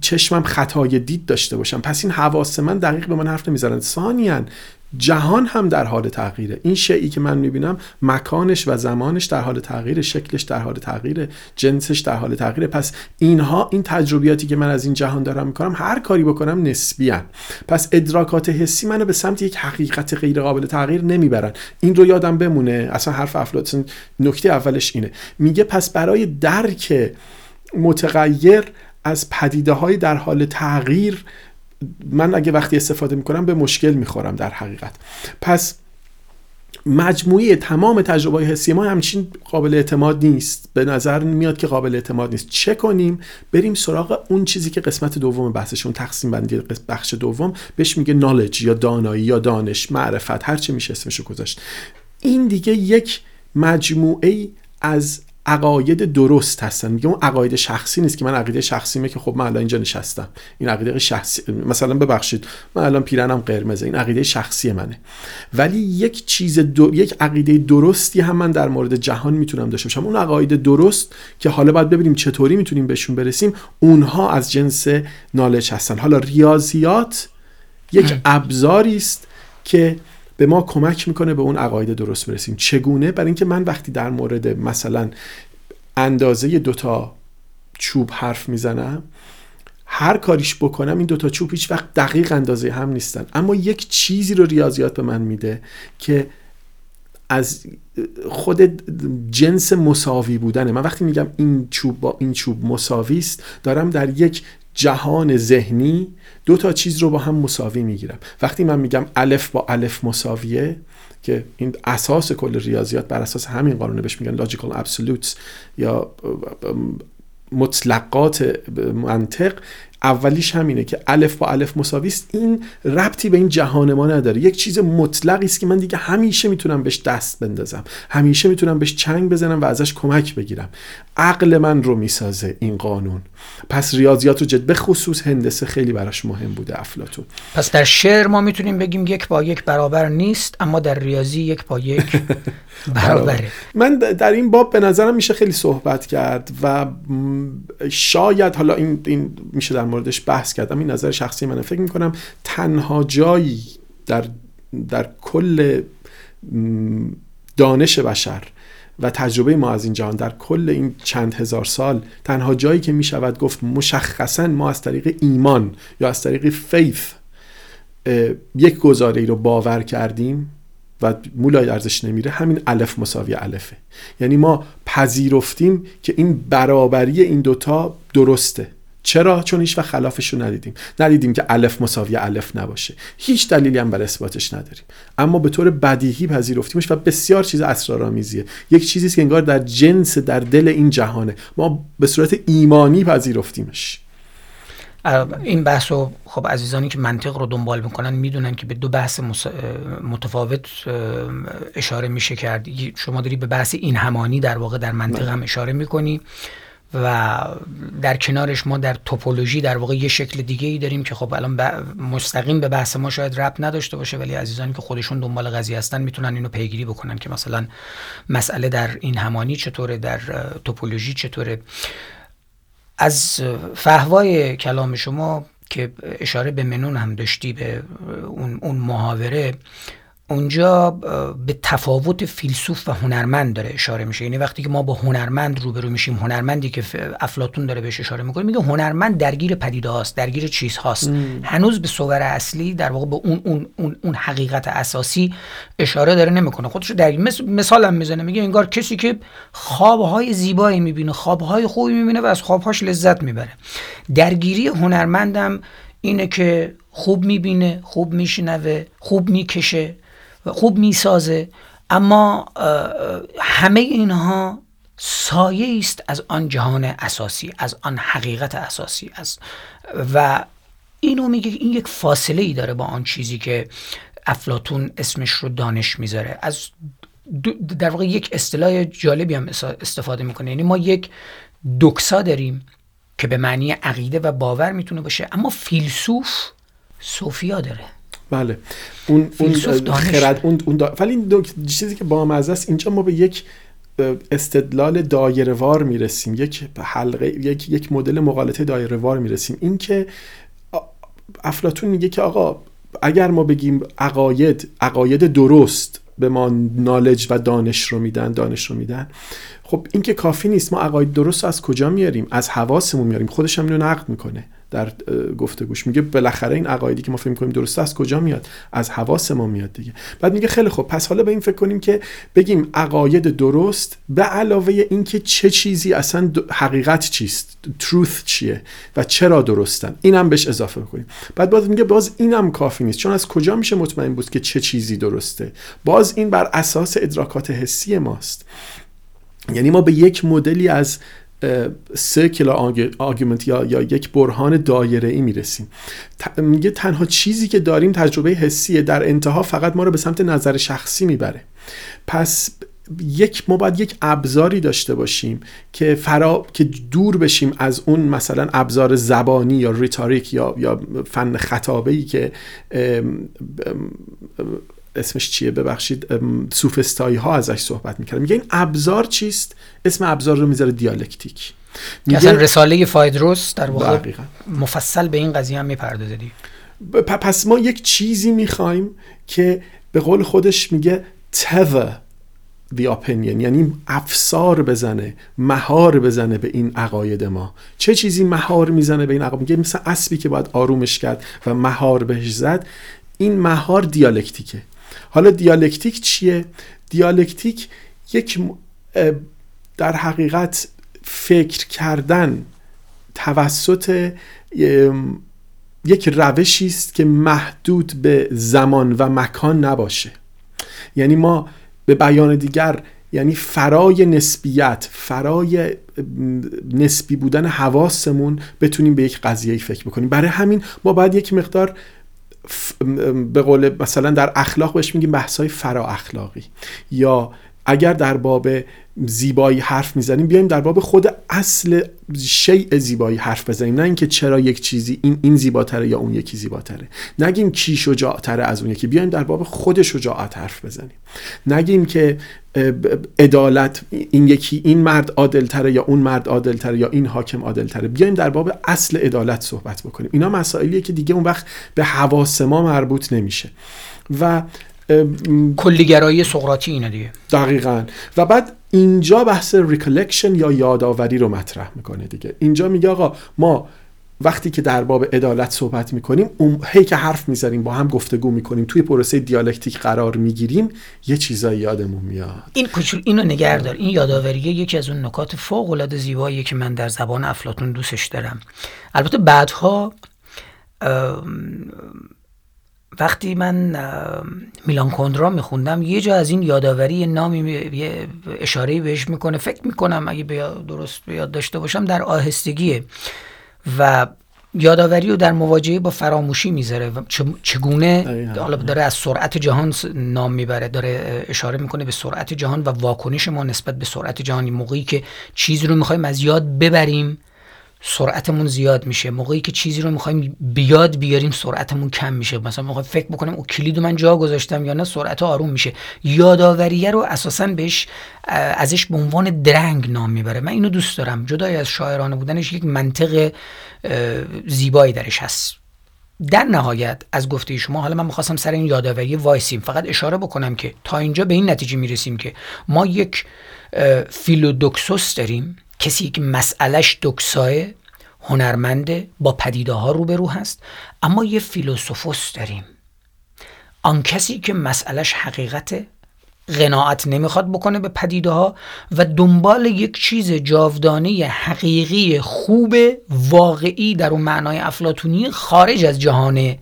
چشمم خطای دید داشته باشم. پس این حواس من دقیق به من حرف نمی‌زنن. ثانیان جهان هم در حال تغییره. این شیعی که من می‌بینم مکانش و زمانش در حال تغییر شکلش در حال تغییره جنسش در حال تغییره. پس اینها این تجربیاتی که من از این جهان دارم می‌کنم هر کاری بکنم نسبی پس ادراکات حسی منو به سمت یک حقیقت غیر قابل تغییر نمی‌برن. این رو یادم بمونه. اصلا حرف افلاطون نکته اولش اینه. میگه پس برای درک متغیر از پدیده های در حال تغییر من اگه وقتی استفاده می‌کنم به مشکل می‌خورم در حقیقت. پس مجموعه تمام تجربه حسی ما همچین قابل اعتماد نیست. به نظر میاد که قابل اعتماد نیست. چه کنیم؟ بریم سراغ اون چیزی که قسمت دوم بحثشون تقسیم بندی بخش دوم بهش میگه نالج یا دانایی یا دانش معرفت هر چی میشه اسمشو گذاشت. این دیگه یک مجموعه از عقاید درست هستن. میگه اون عقاید شخصی نیست که من عقیده شخصیمه که خب من الان اینجا نشستم. این عقیده شخصی مثلا ببخشید من الان پیرنم قرمزه. این عقیده شخصی منه. ولی یک چیز دو... یک عقیده درستی هم من در مورد جهان می‌تونم داشته باشم. اون عقاید درست که حالا باید ببینیم چطوری می‌تونیم بهشون برسیم اونها از جنس نالج هستن. حالا ریاضیات یک ابزاری است که به ما کمک می‌کنه به اون عقاید درست برسیم. چگونه؟ برای اینکه من وقتی در مورد مثلا اندازه دوتا چوب حرف می‌زنم هر کاریش بکنم این دوتا چوب هیچ وقت دقیق اندازه هم نیستن. اما یک چیزی رو ریاضیات به من میده که از خود جنس مساوی بودنه. من وقتی میگم این چوب با این چوب مساوی است دارم در یک جهان ذهنی دو تا چیز رو با هم مساوی می‌گیرم. وقتی من میگم الف با الف مساویه که این اساس کل ریاضیات بر اساس همین قانون بهش میگن لاجیکال ابسولوتس یا مطلقات منطق اولیش همینه که الف با الف مساوی است. این ربطی به این جهان ما نداره. یک چیز مطلقی است که من دیگه همیشه می‌تونم بهش دست بندازم. همیشه می‌تونم بهش چنگ بزنم و ازش کمک بگیرم. عقل من رو می‌سازه این قانون. پس ریاضیات و جد به خصوص هندسه خیلی براش مهم بوده افلاتون پس در شعر ما می‌تونیم بگیم یک با یک برابر نیست اما در ریاضی یک با یک [laughs] برابره. من در این باب به نظرم میشه خیلی صحبت کرد و شاید حالا این, این میشه در موردش بحث کردم. این نظر شخصی منه. فکر می‌کنم تنها جایی در, در کل دانش بشر و تجربه ما از این جهان در کل این چند هزار سال تنها جایی که می شود گفت مشخصا ما از طریق ایمان یا از طریق فیث یک گزاره ای رو باور کردیم و مولای ارزش نمیره همین الف مساوی الفه. یعنی ما پذیرفتیم که این برابری این دوتا درسته. چرا؟ چون هیچ و خلافش رو ندیدیم. ندیدیم که الف مساوی الف نباشه. هیچ دلیلی هم برای اثباتش نداریم. اما به طور بدیهی پذیرفتیمش و بسیار چیز اسرارآمیزیه. یک چیزی که انگار در جنس در دل این جهانه. ما به صورت ایمانی پذیرفتیمش. این بحث رو خب عزیزانی که منطق رو دنبال می‌کنن می‌دونن که به دو بحث متفاوت اشاره میشه کرد. شما داری به بحث این همانی در واقع در منطق هم اشاره می‌کنی. و در کنارش ما در توپولوژی در واقع یه شکل دیگه ای داریم که خب الان مستقیم به بحث ما شاید رب نداشته باشه ولی عزیزانی که خودشون دنبال قضیه هستن می‌تونن اینو پیگیری بکنن که مثلا مسئله در این همانی چطوره در توپولوژی چطوره. از فهوای کلام شما که اشاره به منون هم داشتی به اون, اون محاوره اونجا به تفاوت فیلسوف و هنرمند داره اشاره میشه. یعنی وقتی که ما با هنرمند روبرو میشیم هنرمندی که افلاتون داره بهش اشاره می‌کنه میگه هنرمند درگیر پدیده هاست درگیر چیز هاست هنوز به صور اصلی در واقع به اون اون اون, اون حقیقت اساسی اشاره داره نمی‌کنه. خودش درگیر مثال هم می‌زنه میگه انگار کسی که خوابهای زیبایی می‌بینه خوابهای خوبی می‌بینه و از خوابهاش لذت می‌بره. درگیری هنرمندم اینه که خوب می‌بینه خوب میشنوه خوب می‌کشه. خوب می‌سازه. اما همه اینها سایه است از آن جهان اساسی از آن حقیقت اساسی از و اینو میگه این یک فاصله ای داره با آن چیزی که افلاتون اسمش رو دانش می‌ذاره. از در واقع یک اصطلاح جالبی هم استفاده می‌کنه. یعنی ما یک دکسا داریم که به معنی عقیده و باور می‌تونه باشه اما فیلسوف صوفیا داره. بله. اون اون خرد اون, اون ولی این دو چیزی که با مزه است اینجا ما به یک استدلال دایره وار می‌رسیم. یک حلقه یک یک مدل مقالطه دایره وار می‌رسیم. این که افلاتون میگه که آقا اگر ما بگیم عقاید عقاید درست به ما نالج و دانش رو میدن دانش رو میدن خب این که کافی نیست. ما عقاید درست از کجا میاریم؟ از حواسمون میاریم. خودش هم اینو نقد می‌کنه. در گفتگوش میگه بالاخره این عقایدی که ما فکر کنیم درسته از کجا میاد؟ از حواس ما میاد دیگه. بعد میگه خیلی خوب پس حالا به این فکر کنیم که بگیم عقاید درست به علاوه اینکه چه چیزی اصلا حقیقت چیست؟ truth چیه؟ و چرا درستن؟ اینم بهش اضافه کنیم بعد باز میگه باز اینم کافی نیست چون از کجا میشه مطمئن بود که چه چیزی درسته؟ باز این بر اساس ادراکات حسی ماست. یعنی ما به یک مدلی از circular argument یا, یا یک برهان دایره ای می‌رسیم میگه تنها چیزی که داریم تجربه حسیه. در انتها فقط ما رو به سمت نظر شخصی می‌بره. پس یک ما باید یک ابزاری داشته باشیم که فرا که دور بشیم از اون مثلا ابزار زبانی یا ریتاریک یا یا فن خطابه ای که اسمش چیه؟ ببخشید سوفستایی ها ازش صحبت می‌کردن میگه این ابزار چیست؟ اسم ابزار رو می‌ذاره دیالکتیک. میگه اصلا رساله فایدروس در واقع مفصل به این قضیه هم می‌پردازه پس ما یک چیزی می‌خوایم که به قول خودش میگه tether the opinion یعنی افسار بزنه مهار بزنه به این عقاید ما. چه چیزی مهار می‌زنه به این عقاید؟ میگه مثل اسبی که باید آرومش کرد و مهار بهش زد این مهار دیالکتیکه. حالا دیالکتیک چیه؟ دیالکتیک یک در حقیقت فکر کردن توسط یک روشی است که محدود به زمان و مکان نباشه. یعنی ما به بیان دیگر یعنی فرای نسبیت فرای نسبی بودن حواسمون بتونیم به یک قضیه فکر بکنیم. برای همین ما باید یک مقدار به قول مثلا در اخلاق بهش میگیم بحثای فرا اخلاقی. یا اگر در باب زیبایی حرف می‌زنیم بیایم در باب خود اصل شیء زیبایی حرف بزنیم. نه اینکه چرا یک چیزی این این زیباتره یا اون یکی زیباتره. نگیم کی شجاعتره از اون یکی. بیایم در باب خود شجاعت حرف بزنیم. نگیم که عدالت این یکی این مرد عادلتره یا اون مرد عادلتره یا این حاکم عادلتره. بیایم در باب اصل عدالت صحبت بکنیم. اینا مسائلیه که دیگه اون وقت به حواس ما مربوط نمیشه. و کلیگرایی سقراطی اینه دیگه. دقیقا. و بعد اینجا بحث recollection یا یادآوری رو مطرح می‌کنه دیگه. اینجا میگه آقا ما وقتی که در باب عدالت صحبت می‌کنیم اون هی که حرف می‌زنیم با هم گفتگو می‌کنیم توی پروسه دیالکتیک قرار می‌گیریم یه چیزایی یادمون میاد. این کوچول اینو نگردار این یادآوریه یکی از اون نکات فوق العاده زیباییه که من در زبان افلاطون دوستش دارم. البته بعدها وقتی من میلان کندرا میخوندم یه جا از این یادآوری نامی یه اشاره بهش می‌کنه. فکر می‌کنم اگه درست بیاد داشته باشم در آهستگیه و یادآوری رو در مواجهه با فراموشی می‌ذاره و چگونه حالا داره از سرعت جهان نام می‌بره داره اشاره می‌کنه به سرعت جهان و واکنش ما نسبت به سرعت جهانی موقعی که چیزی رو می‌خوایم از یاد ببریم. سرعتمون زیاد میشه. موقعی که چیزی رو می‌خوایم بیاد بیاریم سرعتمون کم میشه. مثلا می‌خوایم فکر بکنیم او کلید من جا گذاشتم یا نه سرعت آروم میشه. یادآوریه رو اساسا بهش ازش به عنوان درنگ نام می‌بره. من اینو دوست دارم. جدای از شاعرانه بودنش یک منطق زیبایی درش هست. در نهایت از گفته شما حالا من می‌خواستم سر این یادآوری وایسیم. فقط اشاره بکنم که تا اینجا به این نتیجه می‌رسیم که ما یک فیلودوکسوس داریم. کسی که مسئلش دکساه هنرمنده با پدیده ها روبرو هست اما یه فیلوسوفوس داریم. آن کسی که مسئلش حقیقت قناعت نمی‌خواد بکنه به پدیده ها و دنبال یک چیز جاودانه حقیقی خوب واقعی در اون معنای افلاتونی خارج از جهان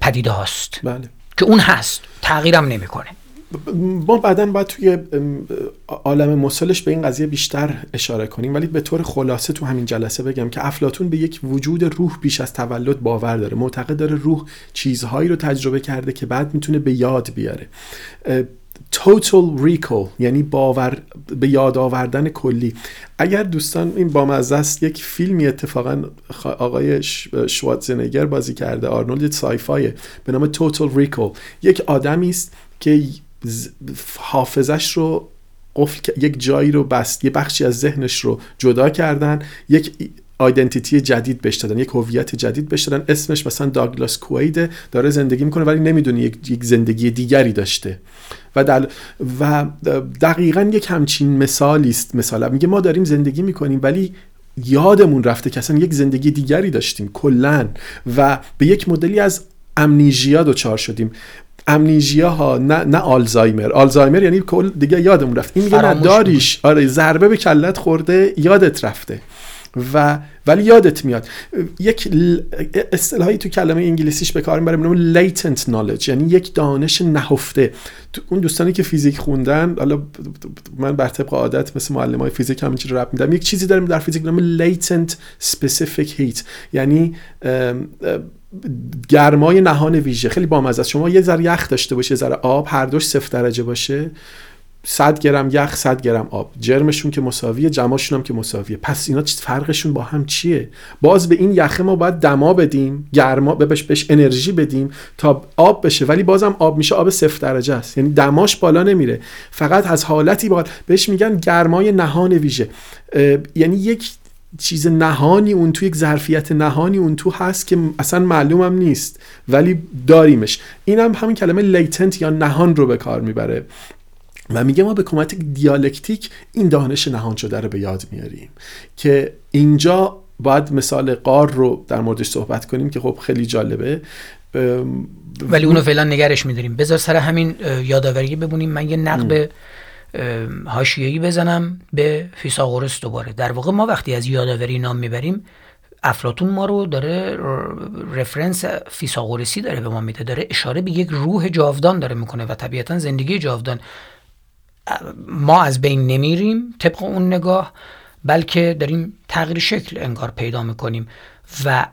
پدیده هاست بله. که اون هست. تغییرم نمی‌کنه. ما بعدا باید توی عالم مسلش به این قضیه بیشتر اشاره کنیم. ولی به طور خلاصه تو همین جلسه بگم که افلاتون به یک وجود روح بیش از تولد باور داره. معتقد داره روح چیزهایی رو تجربه کرده که بعد می‌تونه به یاد بیاره. total recall یعنی باور به یاد آوردن کلی. اگر دوستان این با است یک فیلمی اتفاقا آقای شواتزنگر بازی کرده آرنولد سایفای به نام total recall. یک آدمی است که حافظش رو قفل یک جایی رو بست یه بخشی از ذهنش رو جدا کردن یک آیدنتیتی جدید بهش دادن یک هویت جدید بهش دادن. اسمش مثلا داگلاس کویده داره زندگی می‌کنه ولی نمی‌دونه یک،, زندگی دیگری داشته. و در و دقیقا یک همچین مثالی است. مثلا میگه ما داریم زندگی می‌کنیم ولی یادمون رفته که اصلا یک زندگی دیگری داشتیم کلا. و به یک مدلی از امنیژیا دچار شدیم. امنیژیا ها نه نه آلزایمر. آلزایمر یعنی کل دیگه یادمون رفت. این میگه داریش آره ضربه به کلت خورده یادت رفته. و ولی یادت میاد. یک اصطلاحی تو کلمه انگلیسیش به کار می‌بریم نام latent knowledge. یعنی یک دانش نهفته. تو اون دوستانی که فیزیک خوندن حالا من بر طبق عادت مثل معلم های فیزیک همینجوری رب میدم. یک چیزی داریم در فیزیک نام latent specific heat. یعنی گرمای نهان ویژه. خیلی بامزه است. شما یه ذره یخ داشته باشه یه ذره آب هر دوش صفر درجه باشه. 100 گرم یخ 100 گرم آب. جرمشون که مساویه جمعشون هم که مساویه. پس اینا فرقشون با هم چیه؟ باز به این یخه ما باید دما بدیم گرما بهش بهش انرژی بدیم تا آب بشه. ولی بازم آب میشه آب صفر درجه است. یعنی دماش بالا نمیره. فقط از حالتی باید بهش میگن گرمای نهان ویژه. یعنی یک چیز نهانی اون تو یک ظرفیت نهانی اون تو هست که اصلا معلومم نیست ولی داریمش. این هم همین کلمه لیتنت یا نهان رو به کار می‌بره. و میگه ما به کمک دیالکتیک این دانش نهان شده رو به یاد میاریم که اینجا باید مثال قار رو در موردش صحبت کنیم که خب خیلی جالبه. ولی اونو فعلا نگرش میداریم. بذار سر همین یادآوری ببونیم من یه نقب حاشیه‌ای بزنم به فیثاغورس دوباره. در واقع ما وقتی از یادآوری نام می‌بریم افلاتون ما رو داره رفرنس فیثاغورسی داره به ما میده. داره اشاره به یک روح جاودان داره می‌کنه و طبیعتا زندگی جاودان. ما از بین نمیریم طبق اون نگاه بلکه داریم تغییر شکل انگار پیدا می‌کنیم. و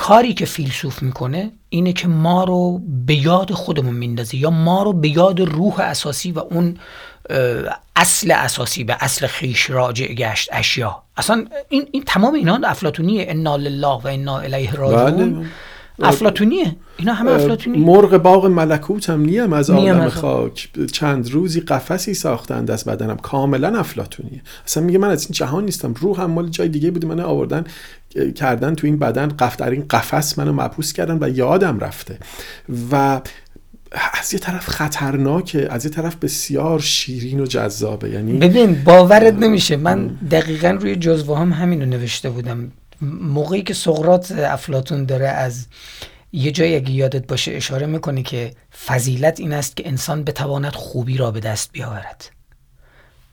کاری که فیلسوف می‌کنه اینه که ما رو به یاد خودمون میندازه یا ما رو به یاد روح اساسی و اون اصل اساسی به اصل خیش راجع گشت اشیا اصلا این, این تمام اینا افلاتونیه انا لله و انا الیه راجعون. بله. افلاتونیه اینا همه افلاتونی مرغ باغ ملکوت هم نیم از آدم خاک. چند روزی قفسی ساختند از بدنم. کاملا افلاتونیه اصلا میگه من از این جهان نیستم. روح هم مال جای دیگه بوده. من آوردن کردن تو این بدن قف در این قفس منو مبهوس کردن و یادم رفته. و از یه طرف خطرناکه از یه طرف بسیار شیرین و جذابه. یعنی ببین باورت نمیشه. من دقیقا روی جزوه هم همین رو نوشته بودم. موقعی که سقرات افلاتون داره از یه جایی اگه یادت باشه اشاره می‌کنه که فضیلت این است که انسان بتواند خوبی را به دست بیاورد.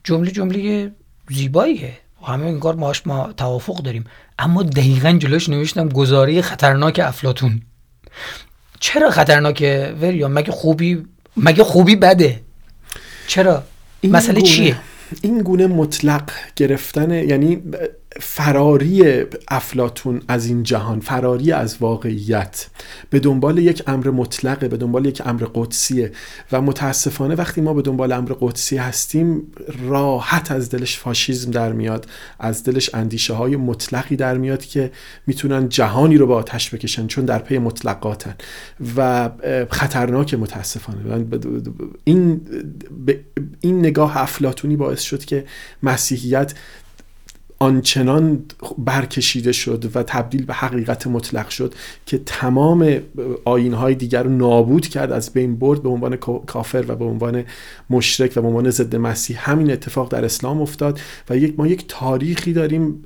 جمله جمله زیباییه. همه انگار ماش ما توافق داریم. اما دقیقا جلوش نوشتم گزاری خطرناک افلاتون چرا خطرناکه؟ وریا مگه خوبی مگه خوبی بده؟ چرا؟ مسئله چیه؟ این گونه مطلق گرفتن یعنی فراری افلاتون از این جهان فراری از واقعیت به دنبال یک امر مطلقه به دنبال یک امر قدسیه. و متاسفانه وقتی ما به دنبال امر قدسی هستیم راحت از دلش فاشیزم در میاد از دلش اندیشه های مطلقی در میاد که می‌تونن جهانی رو با آتش بکشن چون در پی مطلقاتن. و خطرناک متاسفانه. این این نگاه افلاتونی باعث شد که مسیحیت آنچنان برکشیده شد و تبدیل به حقیقت مطلق شد که تمام آینهای دیگر رو نابود کرد از بین برد به عنوان کافر و به عنوان مشرک و به عنوان ضد مسیح. همین اتفاق در اسلام افتاد و یک ما یک تاریخی داریم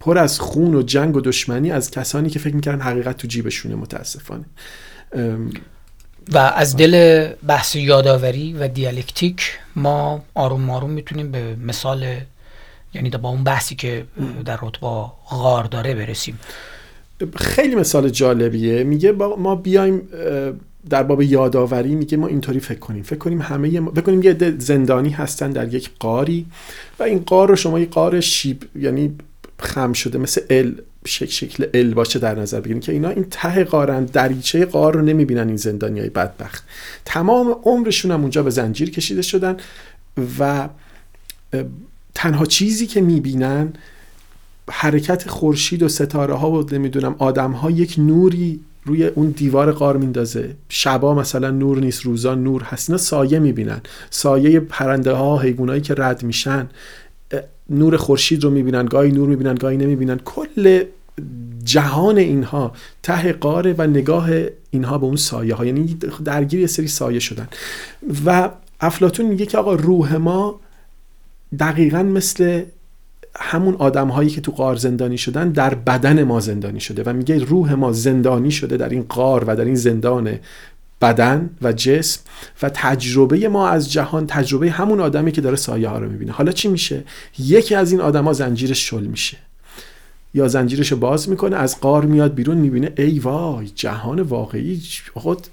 پر از خون و جنگ و دشمنی از کسانی که فکر می‌کردن حقیقت تو جیبشونه متاسفانه. و از دل بحث یادآوری و دیالکتیک ما آروم آروم می‌تونیم به مثال یعنی با اون بحثی که در رتبه غار داره برسیم. خیلی مثال جالبیه. میگه ما بیایم در باب یادآوری میگه ما اینطوری فکر کنیم. فکر کنیم همه ما... فکر کنیم یه زندانی هستن در یک قاری و این قار رو شما یه قار شیب یعنی خم شده مثل ال شکل شکل ال باشه در نظر بگیریم که اینا این ته قارن دریچه قار رو نمی‌بینن این زندانی های بدبخت. تمام عمرشون هم اونجا به زنجیر کشیده شدن و تنها چیزی که می‌بینن حرکت خورشید و ستاره ها و نمی‌دونم آدم ها یک نوری روی اون دیوار قار میندازه. شبا مثلا نور نیست روزا نور هست. اینا سایه می‌بینن. سایه پرنده ها حیوانایی که رد میشن نور خورشید رو می‌بینن گاهی نور می‌بینن گاهی نمی‌بینن. کل جهان اینها ته قاره و نگاه اینها به اون سایه ها یعنی درگیر یه سری سایه شدن. و افلاتون میگه که آقا روح ما دقیقا مثل همون آدم هایی که تو قار زندانی شدن در بدن ما زندانی شده و میگه روح ما زندانی شده در این قار و در این زندان بدن و جسم و تجربه ما از جهان تجربه همون آدمی که داره سایه ها رو می‌بینه. حالا چی میشه؟ یکی از این آدما زنجیرش شل میشه. یا زنجیرش رو باز می‌کنه از قار میاد بیرون می‌بینه ای وای جهان واقعی خود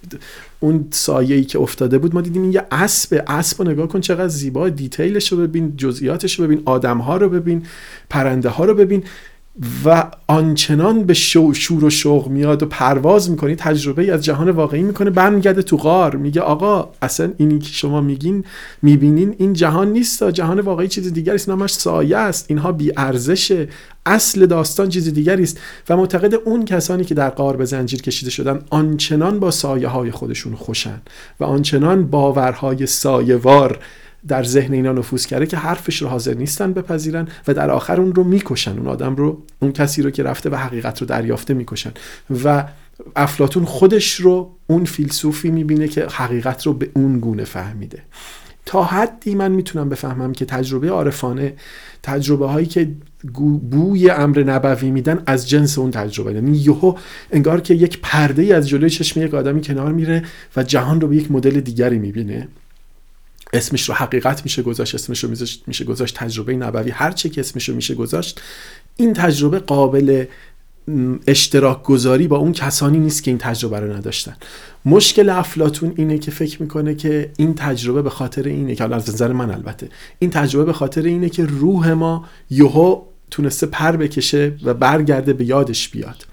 اون سایه ای که افتاده بود ما دیدیم این یه اسب اسب رو نگاه کن چقدر زیبا دیتیلش رو ببین جزئیاتش رو ببین آدم ها رو ببین پرنده ها رو ببین. و آنچنان به شور و شوق میاد و پرواز می‌کنی تجربه ای از جهان واقعی می‌کنه. برمیگرده تو غار میگه آقا اصلا اینی که شما میگین می‌بینین این جهان نیست جهان واقعی چیز دیگری است. نامش سایه است. اینها بی ارزشه. اصل داستان چیز دیگری است. و معتقد اون کسانی که در قار به زنجیر کشیده شدن آنچنان با سایه های خودشون خوشن و آنچنان باورهای سایهوار در ذهن اینا نفوذ کرده که حرفش رو حاضر نیستن بپذیرن و در آخر اون رو می‌کشن. اون آدم رو اون کسی رو که رفته و حقیقت رو دریافته می‌کشن. و افلاتون خودش رو اون فیلسوفی می‌بینه که حقیقت رو به اون گونه فهمیده. تا حدی من می‌تونم بفهمم که تجربه عارفانه تجربه هایی که بوی امر نبوی میدن از جنس اون تجربه. یعنی یهو انگار که یک پرده از جلوی چشم یک آدمی کنار میره و جهان رو به یک مدل دیگری می‌بینه. اسمش رو حقیقت میشه گذاشت اسمش رو میشه گذاشت تجربه نبوی. هر چه که اسمش رو میشه گذاشت این تجربه قابل اشتراک گذاری با اون کسانی نیست که این تجربه رو نداشتن. مشکل افلاتون اینه که فکر می‌کنه که این تجربه به خاطر اینه که از نظر من البته. این تجربه به خاطر اینه که روح ما یهو تونسته پر بکشه و برگرده به یادش بیاد.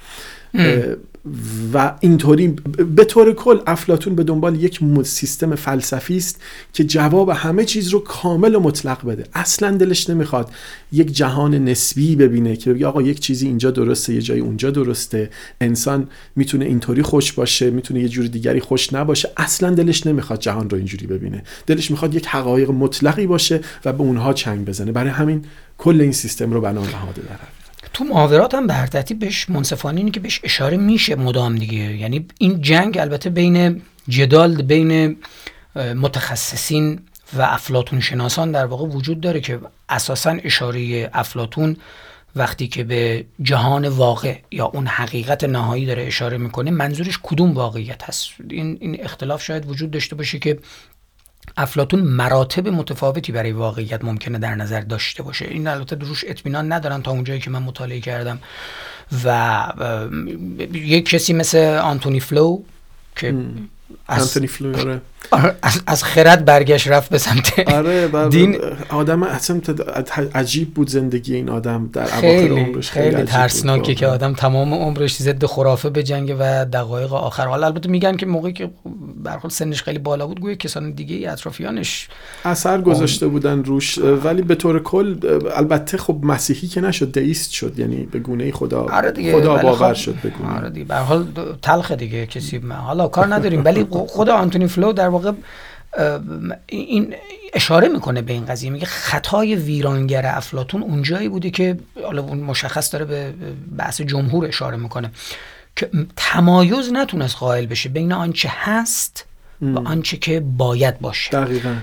و اینطوری به طور کل افلاتون به دنبال یک سیستم فلسفی است که جواب همه چیز رو کامل و مطلق بده. اصلا دلش نمی‌خواد یک جهان نسبی ببینه که بگه آقا یک چیزی اینجا درسته یه جایی اونجا درسته. انسان می‌تونه اینطوری خوش باشه می‌تونه یه جور دیگری خوش نباشه. اصلا دلش نمی‌خواد جهان رو اینجوری ببینه. دلش می‌خواد یک حقایق مطلقی باشه و به اونها چنگ بزنه. برای همین کل این سیستم رو بنا نهاده در تو محاورات هم به ترتیب بهش منصفانه اینه که بهش اشاره میشه مدام دیگه. یعنی این جنگ البته بین جدال بین متخصصین و افلاتون شناسان در واقع وجود داره که اساسا اشاره افلاتون وقتی که به جهان واقع یا اون حقیقت نهایی داره اشاره می‌کنه منظورش کدوم واقعیت هست؟ این, این اختلاف شاید وجود داشته باشه که افلاتون مراتب متفاوتی برای واقعیت ممکنه در نظر داشته باشه. این البته روش اطمینان ندارن تا اونجایی که من مطالعه کردم. و یک کسی مثل آنتونی فلو که از آره. آره، از, خرد برگشت رفت به سمت آره [laughs] دین. آدم اصلا عجیب بود زندگی این آدم در خیلی عمرش خیلی, خیلی ترسناکه که آدم تمام عمرش ضد خرافه به جنگ و دقایق آخر. حالا البته میگن که موقعی که برخورد سنش خیلی بالا بود گویا کسان دیگه اطرافیانش اثر گذاشته بودن روش. ولی به طور کل البته خب مسیحی که نشد دیست شد. یعنی به گونه خدا آره دیگه خدا باور خب شد به گونه. آره دیگه. به حال تلخ دیگه کسی حالا کار نداریم. ولی خود آنتونی فلو در واقع این اشاره می‌کنه به این قضیه. میگه خطای ویرانگر افلاتون اونجایی بوده که حالا اون مشخص داره به بحث جمهور اشاره می‌کنه که تمایز نتونست قائل بشه بین آنچه هست و آنچه که باید باشه. دقیقا.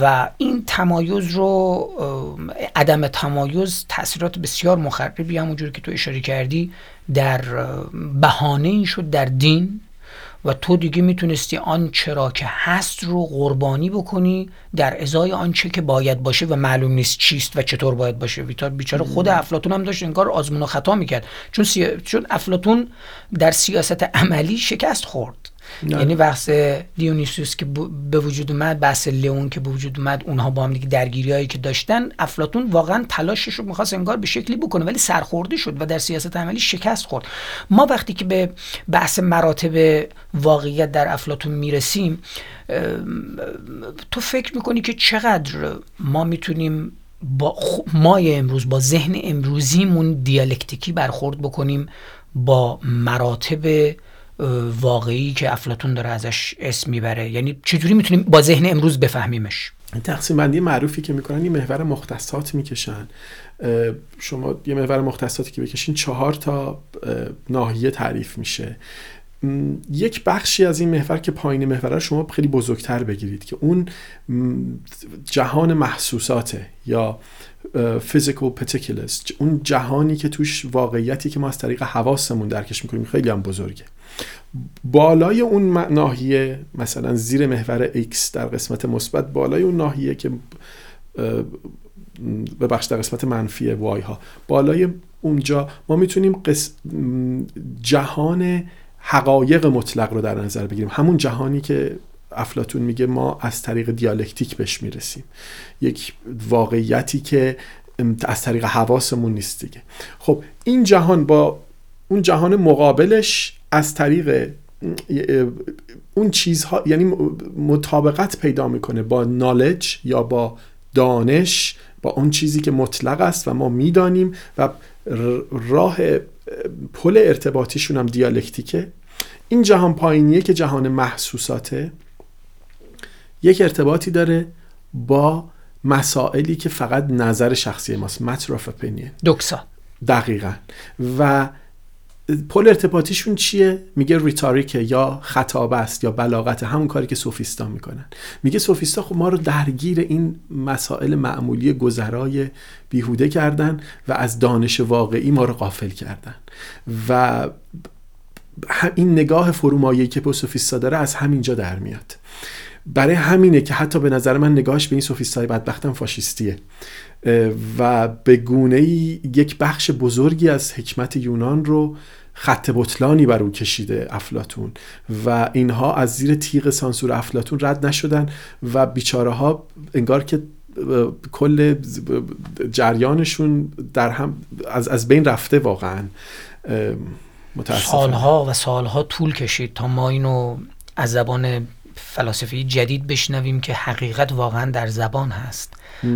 و این تمایز رو عدم تمایز تاثیرات بسیار مخربی همونجور که تو اشاره کردی در بهانه این شد در دین. و تو دیگه می‌تونستی آن چرا که هست رو قربانی بکنی در ازای آنچه که باید باشه و معلوم نیست چیست و چطور باید باشه. ویتار بیچاره خود افلاتون هم داشت انگار آزمون و خطا می‌کرد. چون, چون افلاتون در سیاست عملی شکست خورد. نه. یعنی بحث دیونیسوس که به وجود اومد بحث لئون که به وجود اومد اونها با هم دیگه درگیری هایی که داشتن افلاتون واقعا تلاشش رو می‌خواست انگار به شکلی بکنه ولی سرخورده شد و در سیاست عملی شکست خورد ما وقتی که به بحث مراتب واقعیت در افلاتون می‌رسیم تو فکر می‌کنی که چقدر ما می‌تونیم با ما امروز با ذهن امروزیمون دیالکتیکی برخورد بکنیم با مراتب واقعی که افلاتون داره ازش اسم می‌بره. یعنی چجوری می‌تونیم با ذهن امروز بفهمیمش؟ تقسیم بندی معروفی که می‌کنن این محور مختصات می‌کشن. شما یه محور مختصاتی که بکشین چهار تا ناحیه تعریف میشه. یک بخشی از این محور که پایین محور شما خیلی بزرگتر بگیرید که اون جهان محسوساته یا physical particulars اون جهانی که توش واقعیتی که ما از طریق حواسمون درکش می‌کنیم خیلی هم بزرگه. بالای اون ناحیه مثلا زیر محور X در قسمت مثبت بالای اون ناحیه که به بخش در قسمت منفی وای ها بالای اونجا ما می‌تونیم جهان حقایق مطلق رو در نظر بگیریم. همون جهانی که افلاتون میگه ما از طریق دیالکتیک بهش می‌رسیم. یک واقعیتی که از طریق حواسمون نیست دیگه. خب این جهان با اون جهان مقابلش از طریق اون چیزها یعنی مطابقت پیدا می‌کنه با نالج یا با دانش با اون چیزی که مطلق است و ما می‌دانیم و راه پل ارتباطیشون هم دیالکتیکه. این جهان پایینیه که جهان محسوساته. یک ارتباطی داره با مسائلی که فقط نظر شخصی ماست. Matter of opinion. دوکسا دقیقا. و پل ارتباطیشون چیه؟ میگه ریتاریکه یا خطاب است یا بلاغت همون کاری که سوفیستا می‌کنن. میگه سوفیستا خب ما رو درگیر این مسائل معمولی گذرای بیهوده کردن و از دانش واقعی ما رو قافل کردن. و این نگاه فرومایه‌ای که سوفیستا داره از همینجا در میاد. برای همینه که حتی به نظر من نگاهش به این سوفیستای بدبختم فاشیستیه. و به گونه ای یک بخش بزرگی از حکمت یونان رو خط بطلانی بر او کشیده افلاتون. و اینها از زیر تیغ سانسور افلاتون رد نشدن و بیچاره ها انگار که کل جریانشون در هم از, از بین رفته واقعا. سالها و سالها طول کشید تا ما اینو از زبان فلاسفه جدید بشنویم که حقیقت واقعا در زبان هست.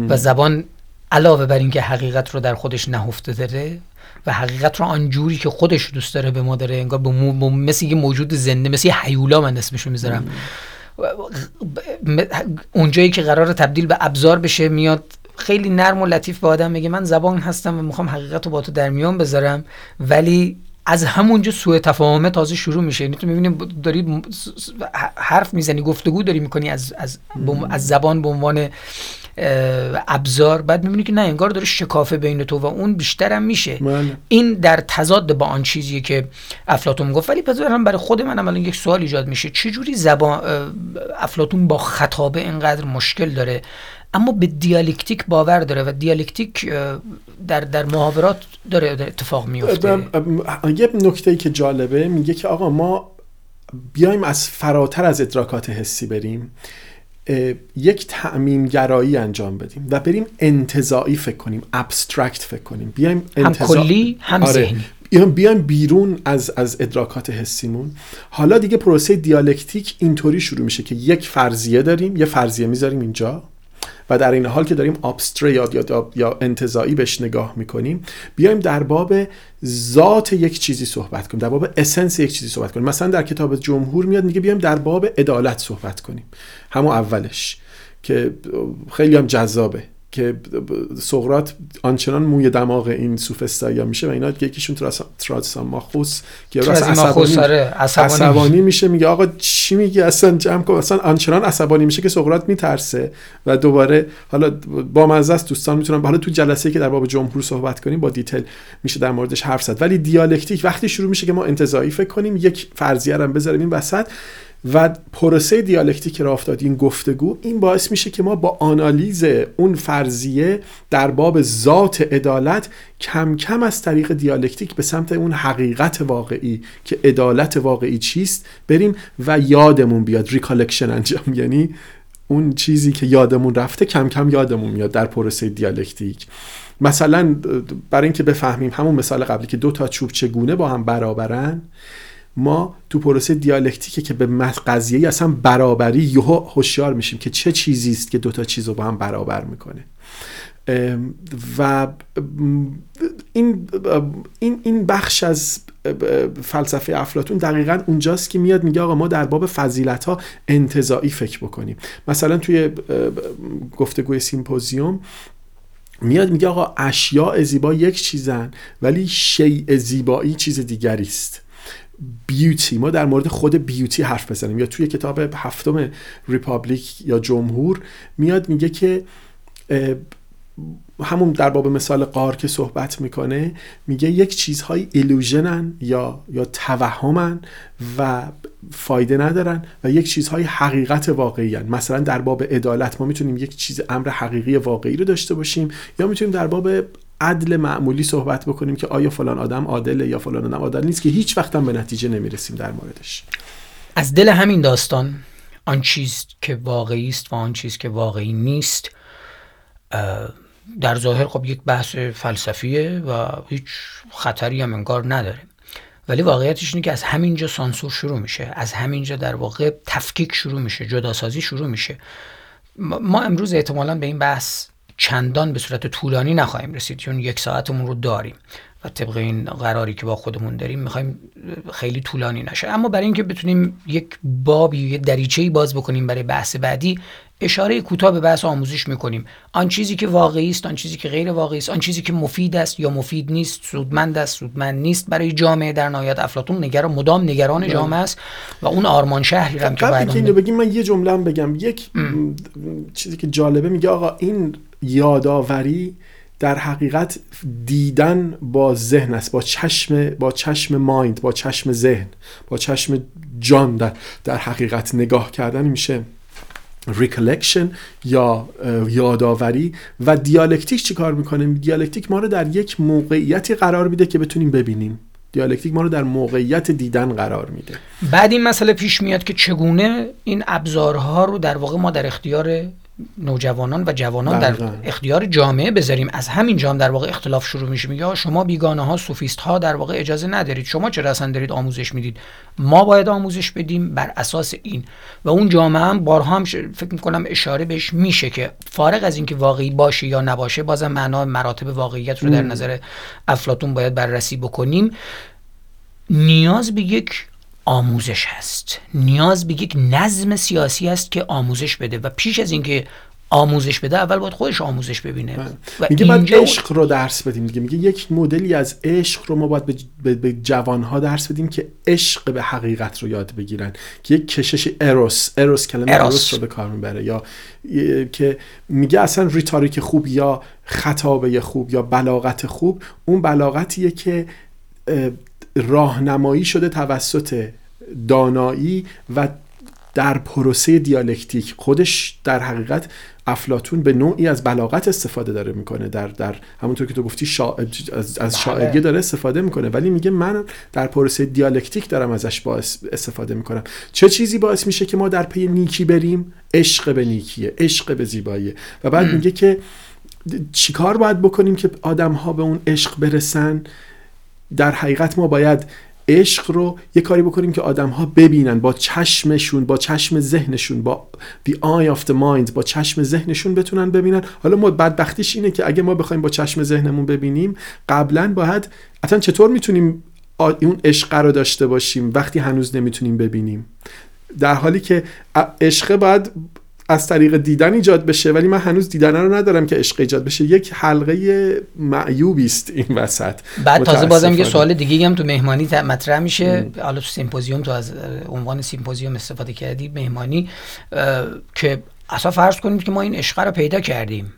و زبان علاوه بر اینکه حقیقت رو در خودش نهفته داره و حقیقت رو آنجوری که خودش دوست داره به ما داره انگار به مثل یه موجود زنده مثل یه حیولا من اسمشو می‌ذارم. اونجایی که قرار تبدیل به ابزار بشه میاد خیلی نرم و لطیف به آدم میگه من زبان هستم و می‌خوام حقیقت رو با تو در میان بذارم ولی از همونجا سوء تفاهمه تازه شروع میشه. یعنی تو می‌بینی داری حرف می‌زنی گفتگو داری می‌کنی از از, از زبان به عنوان ابزار. بعد می‌بینی که نه انگار داره شکافه بین تو و اون بیشتر هم میشه. من. این در تضاد با آن چیزیه که افلاتون گفت ولی پس برای خود منم الان یک سوال ایجاد میشه. چجوری زبان افلاطون با خطابه اینقدر مشکل داره؟ اما به دیالکتیک باور داره و دیالکتیک در در محاورات داره, داره اتفاق میفته. یه نکته ای که جالبه میگه که آقا ما بیایم از فراتر از ادراکات حسی بریم یک تعمیم گرایی انجام بدیم و بریم انتزاعی فکر کنیم abstract فکر کنیم. بیایم انتزا... هم کلی هم آره. ذهنی. بیایم بیرون از از ادراکات حسیمون. حالا دیگه پروسه دیالکتیک اینطوری شروع میشه که یک فرضیه داریم یه فرضیه می‌ذاریم اینجا. و در این حال که داریم ابستره یا, یا, یا انتظایی بهش نگاه می‌کنیم بیایم در باب ذات یک چیزی صحبت کنیم در باب اسنس یک چیزی صحبت کنیم. مثلا در کتاب جمهور میاد میگه بیایم در باب عدالت صحبت کنیم. همون اولش که خیلی هم جذابه. که سقرات آنچنان موی دماغ این سوفستایا میشه و اینا که یکیشون تراسیماخوس که عصبانی, آره، عصبانی. میشه میگه آقا چی میگی؟ اصلا جمع کن. اصلا آنچنان عصبانی میشه که سقراط میترسه و دوباره حالا با مزه است دوستان می‌تونم حالا تو جلسه که در باب جمهور صحبت کنیم با detail میشه در موردش حرف زد. ولی دیالکتیک وقتی شروع میشه که ما انتزاعی فکر کنیم یک فرضیه رو بذاریم این وسط. و پروسه دیالکتیک راه افتاد این گفتگو این باعث میشه که ما با آنالیز اون فرضیه در باب ذات عدالت کم کم از طریق دیالکتیک به سمت اون حقیقت واقعی که عدالت واقعی چیست بریم و یادمون بیاد recollection انجام. [laughs] یعنی اون چیزی که یادمون رفته کم کم یادمون میاد در پروسه دیالکتیک. مثلا برای اینکه بفهمیم همون مثال قبلی که دو تا چوب چگونه با هم برابرن ما تو پروسه دیالکتیکه که به قضیه اصلا برابری یهو هوشیار میشیم که چه چیزی است که دوتا چیز رو با هم برابر می‌کنه. و این این این بخش از فلسفه افلاطون دقیقا اونجاست که میاد میگه آقا ما در باب فضیلت ها انتزاعی فکر بکنیم. مثلا توی گفتگوی Symposium میاد میگه آقا اشیاء زیبا یک چیزن ولی شیء زیبایی چیز دیگری است. beauty ما در مورد خود beauty حرف بزنیم یا توی کتاب هفتم Republic یا جمهور میاد میگه که همون در باب مثال قار که صحبت می‌کنه میگه یک چیزهای ایلوژنن یا یا توهمن و فایده ندارن و یک چیزهای حقیقت واقعی هن. مثلا در باب عدالت ما می‌تونیم یک چیز امر حقیقی واقعی رو داشته باشیم یا می‌تونیم در باب عدل معمولی صحبت بکنیم که آیا فلان آدم عادله یا فلان آدم عادل نیست که هیچ وقت هم به نتیجه نمی‌رسیم در موردش. از دل همین داستان آن چیز که واقعی است و آن چیز که واقعی نیست در ظاهر خب یک بحث فلسفیه و هیچ خطری هم انگار نداره. ولی واقعیتش اینه که از همینجا سانسور شروع میشه از همینجا در واقع تفکیک شروع میشه جداسازی شروع میشه. ما امروز احتمالا به این بحث چندان به صورت طولانی نخواهیم رسید چون یک ساعتمون رو داریم و طبق این قراری که با خودمون داریم می‌خوایم خیلی طولانی نشه. اما برای اینکه بتونیم یک بابی یه دریچه‌ای باز بکنیم برای بحث بعدی اشاره کوتاه به بحث آموزش می‌کنیم. آن چیزی که واقعی است آن چیزی که غیر واقعی است آن چیزی که مفید است یا مفید نیست سودمند است سودمند نیست برای جامعه در نهایت افلاطون نگران مدام نگران بله. جامعه است و اون آرمان شهری هم که قبل اینو بگیم من یه جمله بگم. یک چیزی که جالبه میگه آقا این یادآوری در حقیقت دیدن با ذهن است با چشم با چشم mind با چشم ذهن با چشم جان در, در حقیقت نگاه کردن میشه. recollection یا یادآوری و دیالکتیک چی کار می‌کنه؟ دیالکتیک ما رو در یک موقعیتی قرار میده که بتونیم ببینیم. دیالکتیک ما رو در موقعیت دیدن قرار میده. بعد این مسئله پیش میاد که چگونه این ابزارها رو در واقع ما در اختیار نوجوانان و جوانان در اختیار جامعه بذاریم. از همین جام در واقع اختلاف شروع میشه. میگه شما بیگانه ها سوفیست ها در واقع اجازه ندارید. شما چرا اصلا دارید آموزش می‌دید؟ ما باید آموزش بدیم بر اساس این. و اون جامعه هم بارها هم فکر می‌کنم اشاره بهش میشه که فارغ از اینکه واقعی باشه یا نباشه بازم معنا مراتب واقعیت رو در نظر افلاتون باید بررسی بکنیم. نیاز به یک آموزش هست. نیاز به یک نظم سیاسی است که آموزش بده و پیش از اینکه آموزش بده اول باید خودش آموزش ببینه. بله. و میگه باید عشق رو درس بدیم. دیگه میگه یک مدلی از عشق رو ما باید به, به, جوانها درس بدیم که عشق به حقیقت رو یاد بگیرن. که یک کشش اروس اروس کلمه اروس, رو به کار می‌بره. یا که میگه اصلا ریتاریک خوب یا خطابه خوب یا بلاغت خوب اون بلاغتیه که راهنمایی شده توسط دانایی و در پروسه دیالکتیک. خودش در حقیقت افلاطون به نوعی از بلاغت استفاده داره می‌کنه. در در همونطور که تو گفتی شا... از, از بله. شاعری داره استفاده می‌کنه. ولی میگه من در پروسه دیالکتیک دارم ازش باعث استفاده می‌کنم. چه چیزی باعث میشه که ما در پی نیکی بریم؟ عشق به نیکیه. عشق به زیباییه. و بعد میگه که چیکار باید بکنیم که آدم ها به اون عشق برسن؟ در حقیقت ما باید عشق رو یه کاری بکنیم که آدم ها ببینن با چشمشون با چشم ذهنشون با the eye of the mind با چشم ذهنشون بتونن ببینن. حالا ما بدبختیش اینه که اگه ما بخوایم با چشم ذهنمون ببینیم قبلا باید اصلا چطور می‌تونیم اون عشق رو داشته باشیم وقتی هنوز نمی‌تونیم ببینیم؟ در حالی که عشق باید از طریق دیدن ایجاد بشه ولی من هنوز دیدن رو ندارم که عشق ایجاد بشه. یک حلقه معیوبی است این وسط. بعد تازه بازم یه سوال دیگه هم تو مهمانی مطرح میشه. حالا تو Symposium تو از عنوان Symposium استفاده کردی مهمانی که اصلا فرض کنیم که ما این عشق رو پیدا کردیم.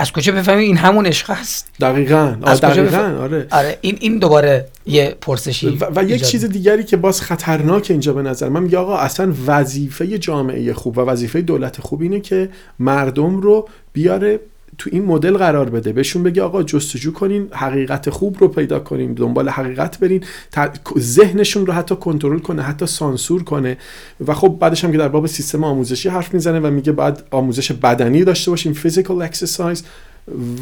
از کجا بفهمیم این همون عشق است دقیقا. از دقیقا آره. آره این این دوباره یه پرسشی و, و یک چیز دیگری که باز خطرناک اینجا به نظر من میگه آقا اصلا وظیفه جامعه خوب و وظیفه دولت خوب اینه که مردم رو بیاره تو این مدل قرار بده. بهشون بگه آقا جستجو کنین حقیقت خوب رو پیدا کنین دنبال حقیقت برین. ذهنشون رو حتی کنترل کنه حتی سانسور کنه. و خب بعدش هم که در باب سیستم آموزشی حرف می‌زنه و میگه بعد آموزش بدنی داشته باشیم فیزیکال اکسرسایز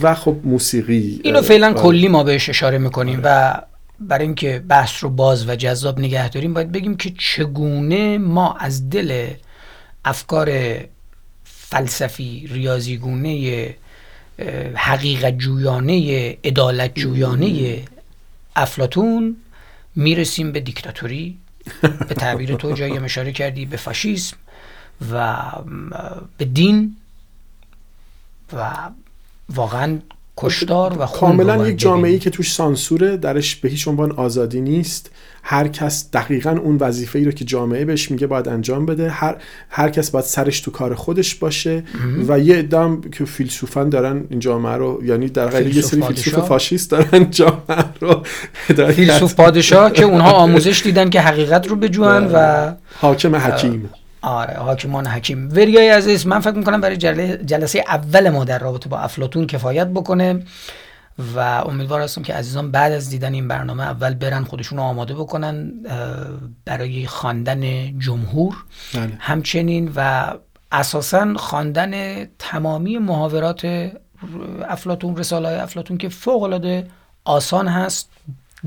و خب موسیقی. اینو فعلا کلی ما بهش اشاره می‌کنیم و برای اینکه بحث رو باز و جذاب نگه داریم باید بگیم که چگونه ما از دل افکار فلسفی ریاضیگونه حقیقت جویانه عدالت جویانه افلاتون می‌رسیم به دیکتاتوری به تعبیر تو جایی اشاره کردی به فاشیسم و به دین و واقعا کشتار و خون کاملا یک جامعه ای که توش سانسوره درش به هیچ عنوان آزادی نیست. هر کس دقیقا اون وظیفه ای رو که جامعه بهش میگه باید انجام بده. هر هر کس باید سرش تو کار خودش باشه و یه ادام که فیلسوفان دارن این جامعه رو یعنی در غیر یه سری فیلسوف فاشیست دارن جامعه رو فیلسوف پادشاه که اونها آموزش دیدن که حقیقت رو بجوان و حاکم حکیم. آره حاکمان حکیم. وریای عزیز من فکر می‌کنم برای جلسه اول ما در رابطه با افلاتون کفایت بکنه و امیدوار هستم که عزیزان بعد از دیدن این برنامه اول برن خودشون رو آماده بکنن برای خواندن جمهور. بله. همچنین و اساسا خواندن تمامی محاورات افلاتون رساله افلاتون که فوق العاده آسان هست.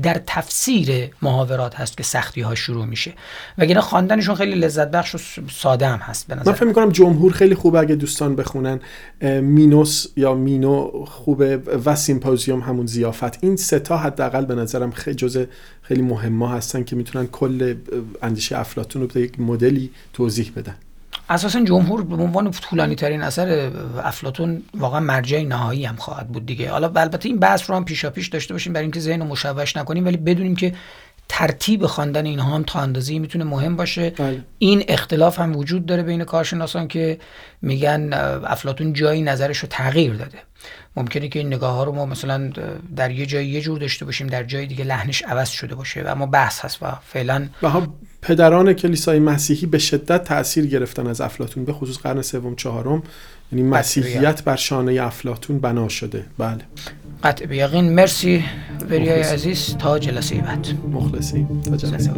در تفسیر محاورات هست که سختی ها شروع میشه. وگرنه خواندنشون خیلی لذت بخش و ساده هم هست به نظر. من فکر می‌کنم جمهور خیلی خوبه اگه دوستان بخونن. مینوس یا مینو خوبه و سیمپوزیوم همون زیافت این سه تا حداقل به نظرم خیلی جزء خیلی مهم هستن که می‌تونن کل اندیشه افلاطون رو به یک مدلی توضیح بدن. اساسا جمهور به عنوان طولانی ترین اثر افلاتون واقعا مرجع نهایی هم خواهد بود دیگه. حالا البته این بحث رو هم پیشا پیش داشته باشیم برای اینکه ذهن رو مشوش نکنیم ولی بدونیم که ترتیب خواندن اینها هم تا اندازه‌ای می‌تونه مهم باشه. بله. این اختلاف هم وجود داره بین کارشناسان که میگن افلاتون جایی نظرش رو تغییر داده. ممکنه که این نگاه ها رو ما مثلا در یه جایی یه جور داشته باشیم در جای دیگه لحنش عوض شده باشه. و اما بحث هست و فعلا و پدران کلیسای مسیحی به شدت تاثیر گرفتن از افلاتون به خصوص قرن سوم چهارم. یعنی مسیحیت بر شانه افلاتون بنا شده. بله. قطع به یقین. مرسی بریای عزیز. تا جلسه بعد. مخلصی تا جلسه.